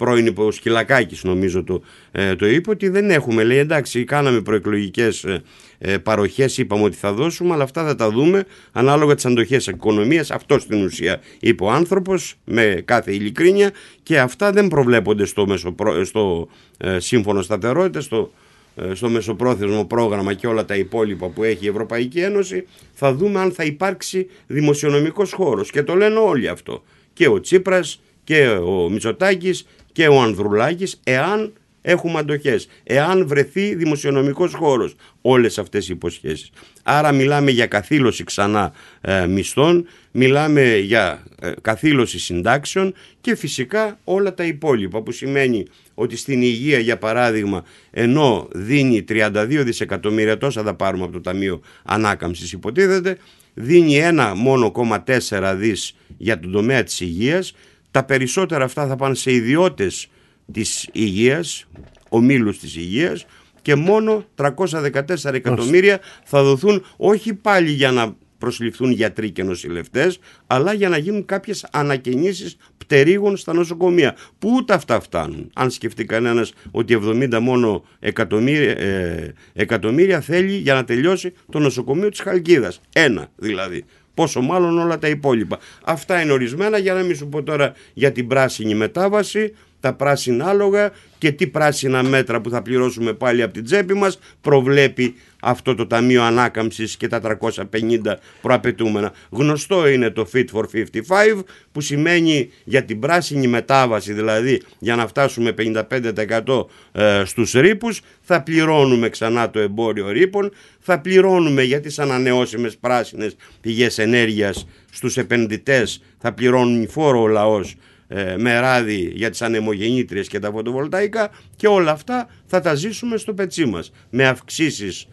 πρώην υποσκυλακάκης νομίζω το, ε, το είπε ότι δεν έχουμε. Λέει εντάξει κάναμε προεκλογικές ε, ε, παροχές είπαμε ότι θα δώσουμε αλλά αυτά θα τα δούμε ανάλογα τις αντοχές οικονομίας. Αυτό στην ουσία είπε ο άνθρωπος με κάθε ειλικρίνεια και αυτά δεν προβλέπονται στο, μεσοπρο... στο ε, σύμφωνο σταθερότητας, στο ε, στο μεσοπρόθεσμο πρόγραμμα και όλα τα υπόλοιπα που έχει η Ευρωπαϊκή Ένωση. Θα δούμε αν θα υπάρξει δημοσιονομικός χώρος. Και το λένε όλοι αυτό. Και ο Τσίπρας και ο Μητσοτάκης και ο Ανδρουλάκης εάν έχουμε αντοχές, εάν βρεθεί δημοσιονομικός χώρος όλες αυτές οι υποσχέσεις. Άρα μιλάμε για καθήλωση ξανά ε, μισθών, μιλάμε για ε, καθήλωση συντάξεων και φυσικά όλα τα υπόλοιπα που σημαίνει ότι στην υγεία για παράδειγμα ενώ δίνει 32 δισεκατομμύρια τόσα θα πάρουμε από το Ταμείο Ανάκαμψης υποτίθεται δίνει ένα μόνο 0,4 δις για τον τομέα της υγείας τα περισσότερα αυτά θα πάνε σε ιδιώτες της υγείας, ομίλους της υγείας και μόνο 314 εκατομμύρια θα δοθούν όχι πάλι για να προσληφθούν γιατροί και νοσηλευτές, αλλά για να γίνουν κάποιες ανακαινήσεις πτερίγων στα νοσοκομεία. Που ούτε αυτά φτάνουν. Αν σκεφτεί κανένας ότι 70 μόνο εκατομμύρια, ε, εκατομμύρια θέλει για να τελειώσει το νοσοκομείο της Χαλκίδας. Ένα δηλαδή. Πόσο μάλλον όλα τα υπόλοιπα. Αυτά είναι ορισμένα για να μην σου πω τώρα για την πράσινη μετάβαση τα πράσινα άλογα και τι πράσινα μέτρα που θα πληρώσουμε πάλι από την τσέπη μας προβλέπει αυτό το Ταμείο Ανάκαμψης και τα 350 προαπαιτούμενα. Γνωστό είναι το Fit for 55 που σημαίνει για την πράσινη μετάβαση δηλαδή για να φτάσουμε 55% ε, στους ρήπους θα πληρώνουμε ξανά το εμπόριο ρήπων, θα πληρώνουμε για τις ανανεώσιμες πράσινες πηγές ενέργειας στους επενδυτές, θα πληρώνουν φόρο ο λαός ε, με ράδι για τις ανεμογεννήτριες και τα φωτοβολταϊκά και όλα αυτά θα τα ζήσουμε στο πετσί μας με αυξήσεις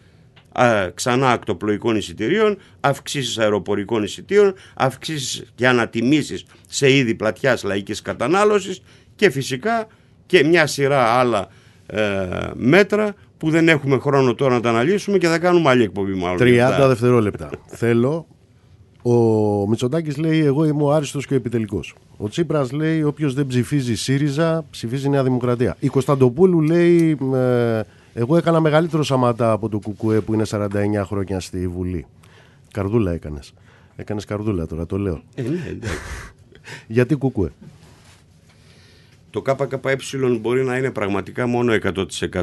α, ξανά ακτοπλοϊκών εισιτηρίων, αυξήσεις αεροπορικών εισιτήριων, αυξήσεις και ανατιμήσεις σε είδη πλατιάς λαϊκής κατανάλωσης και φυσικά και μια σειρά άλλα ε, μέτρα που δεν έχουμε χρόνο τώρα να τα αναλύσουμε και θα κάνουμε άλλη εκπομπή μάλλον. 30 δευτερόλεπτα. Θέλω ο Μητσοτάκης λέει: Εγώ είμαι ο άριστος και ο επιτελικός. Ο Τσίπρας λέει: Όποιος δεν ψηφίζει ΣΥΡΙΖΑ, ψηφίζει Νέα Δημοκρατία. Η Κωνσταντοπούλου λέει: ε, Εγώ έκανα μεγαλύτερο σαματά από το Κουκουέ που είναι 49 χρόνια στη Βουλή. Καρδούλα έκανες. Έκανες καρδούλα τώρα, το λέω. Ε, ναι, Γιατί Κουκουέ; Το ΚΚΕ μπορεί να είναι πραγματικά μόνο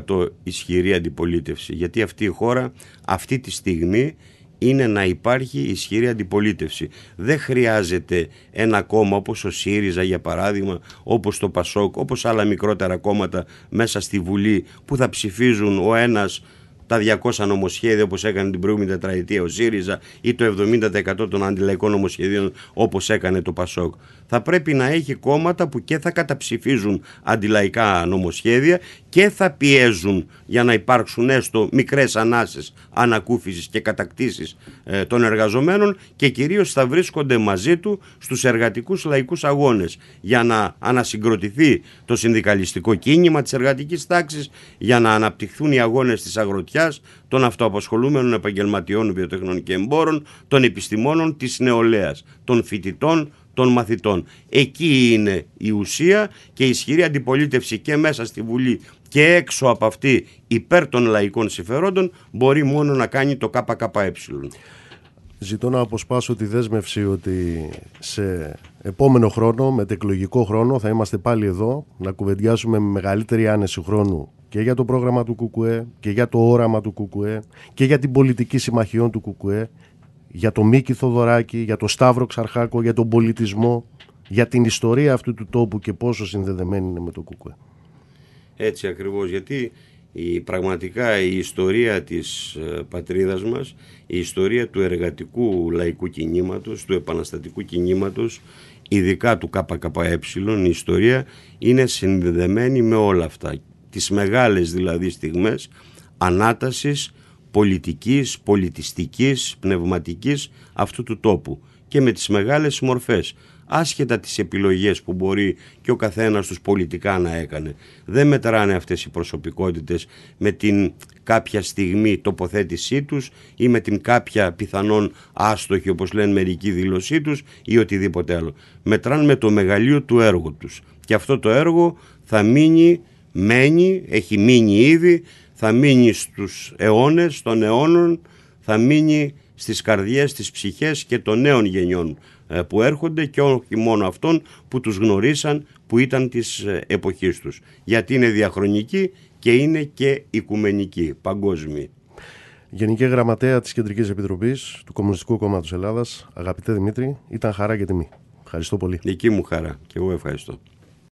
100% ισχυρή αντιπολίτευση. Γιατί αυτή η χώρα αυτή τη στιγμή είναι να υπάρχει ισχυρή αντιπολίτευση. Δεν χρειάζεται ένα κόμμα όπως ο ΣΥΡΙΖΑ για παράδειγμα, όπως το ΠΑΣΟΚ, όπως άλλα μικρότερα κόμματα μέσα στη Βουλή που θα ψηφίζουν ο ένας τα 200 νομοσχέδια όπως έκανε την προηγούμενη τετραετία ο ΣΥΡΙΖΑ ή το 70% των αντιλαϊκών νομοσχεδίων όπως έκανε το ΠΑΣΟΚ. Θα πρέπει να έχει κόμματα που και θα καταψηφίζουν αντιλαϊκά νομοσχέδια και θα πιέζουν για να υπάρξουν έστω μικρές ανάσες ανακούφισης και κατακτήσεις ε, των εργαζομένων και κυρίως θα βρίσκονται μαζί του στους εργατικούς λαϊκούς αγώνες για να ανασυγκροτηθεί το συνδικαλιστικό κίνημα της εργατικής τάξης, για να αναπτυχθούν οι αγώνες της αγροτιάς, των αυτοαπασχολούμενων επαγγελματιών βιοτεχνών και εμπόρων, των επιστημόνων της νεολαίας, των φοιτητών, των μαθητών. Εκεί είναι η ουσία και η ισχυρή αντιπολίτευση και μέσα στη Βουλή και έξω από αυτή υπέρ των λαϊκών συμφερόντων μπορεί μόνο να κάνει το ΚΚΕ. Ζητώ να αποσπάσω τη δέσμευση ότι σε επόμενο χρόνο, μετεκλογικό χρόνο, θα είμαστε πάλι εδώ να κουβεντιάσουμε με μεγαλύτερη άνεση χρόνου και για το πρόγραμμα του ΚΚΕ και για το όραμα του ΚΚΕ και για την πολιτική συμμαχιών του ΚΚΕ για το Μίκη Θοδωράκη, για το Σταύρο Ξαρχάκο, για τον πολιτισμό, για την ιστορία αυτού του τόπου και πόσο συνδεδεμένη είναι με το ΚΚΕ. Έτσι ακριβώς, γιατί η, πραγματικά η ιστορία της ε, πατρίδας μας, η ιστορία του εργατικού λαϊκού κινήματος, του επαναστατικού κινήματος, ειδικά του ΚΚΕ, η ιστορία είναι συνδεδεμένη με όλα αυτά. Τις μεγάλες δηλαδή στιγμές ανάτασης πολιτικής, πολιτιστικής, πνευματικής αυτού του τόπου και με τις μεγάλες μορφές άσχετα τις επιλογές που μπορεί και ο καθένας τους πολιτικά να έκανε. Δεν μετράνε αυτές οι προσωπικότητες με την κάποια στιγμή τοποθέτησή τους ή με την κάποια πιθανόν άστοχη όπως λένε μερικοί δήλωσή τους ή οτιδήποτε άλλο. Μετράνε με το μεγαλείο του έργου τους και αυτό το έργο θα μείνει, μένει, έχει μείνει ήδη θα μείνει στους αιώνες των αιώνων, θα μείνει στις καρδιές, στις ψυχές και των νέων γενιών ε, που έρχονται και όχι μόνο αυτών που τους γνωρίσαν που ήταν της ε, εποχής τους. Γιατί είναι διαχρονική και είναι και οικουμενική, παγκόσμια. Γενική Γραμματέα της Κεντρικής Επιτροπής του Κομμουνιστικού Κόμματος Ελλάδας, αγαπητέ Δημήτρη, ήταν χαρά και τιμή. Ευχαριστώ πολύ. Δική μου χαρά και εγώ ευχαριστώ.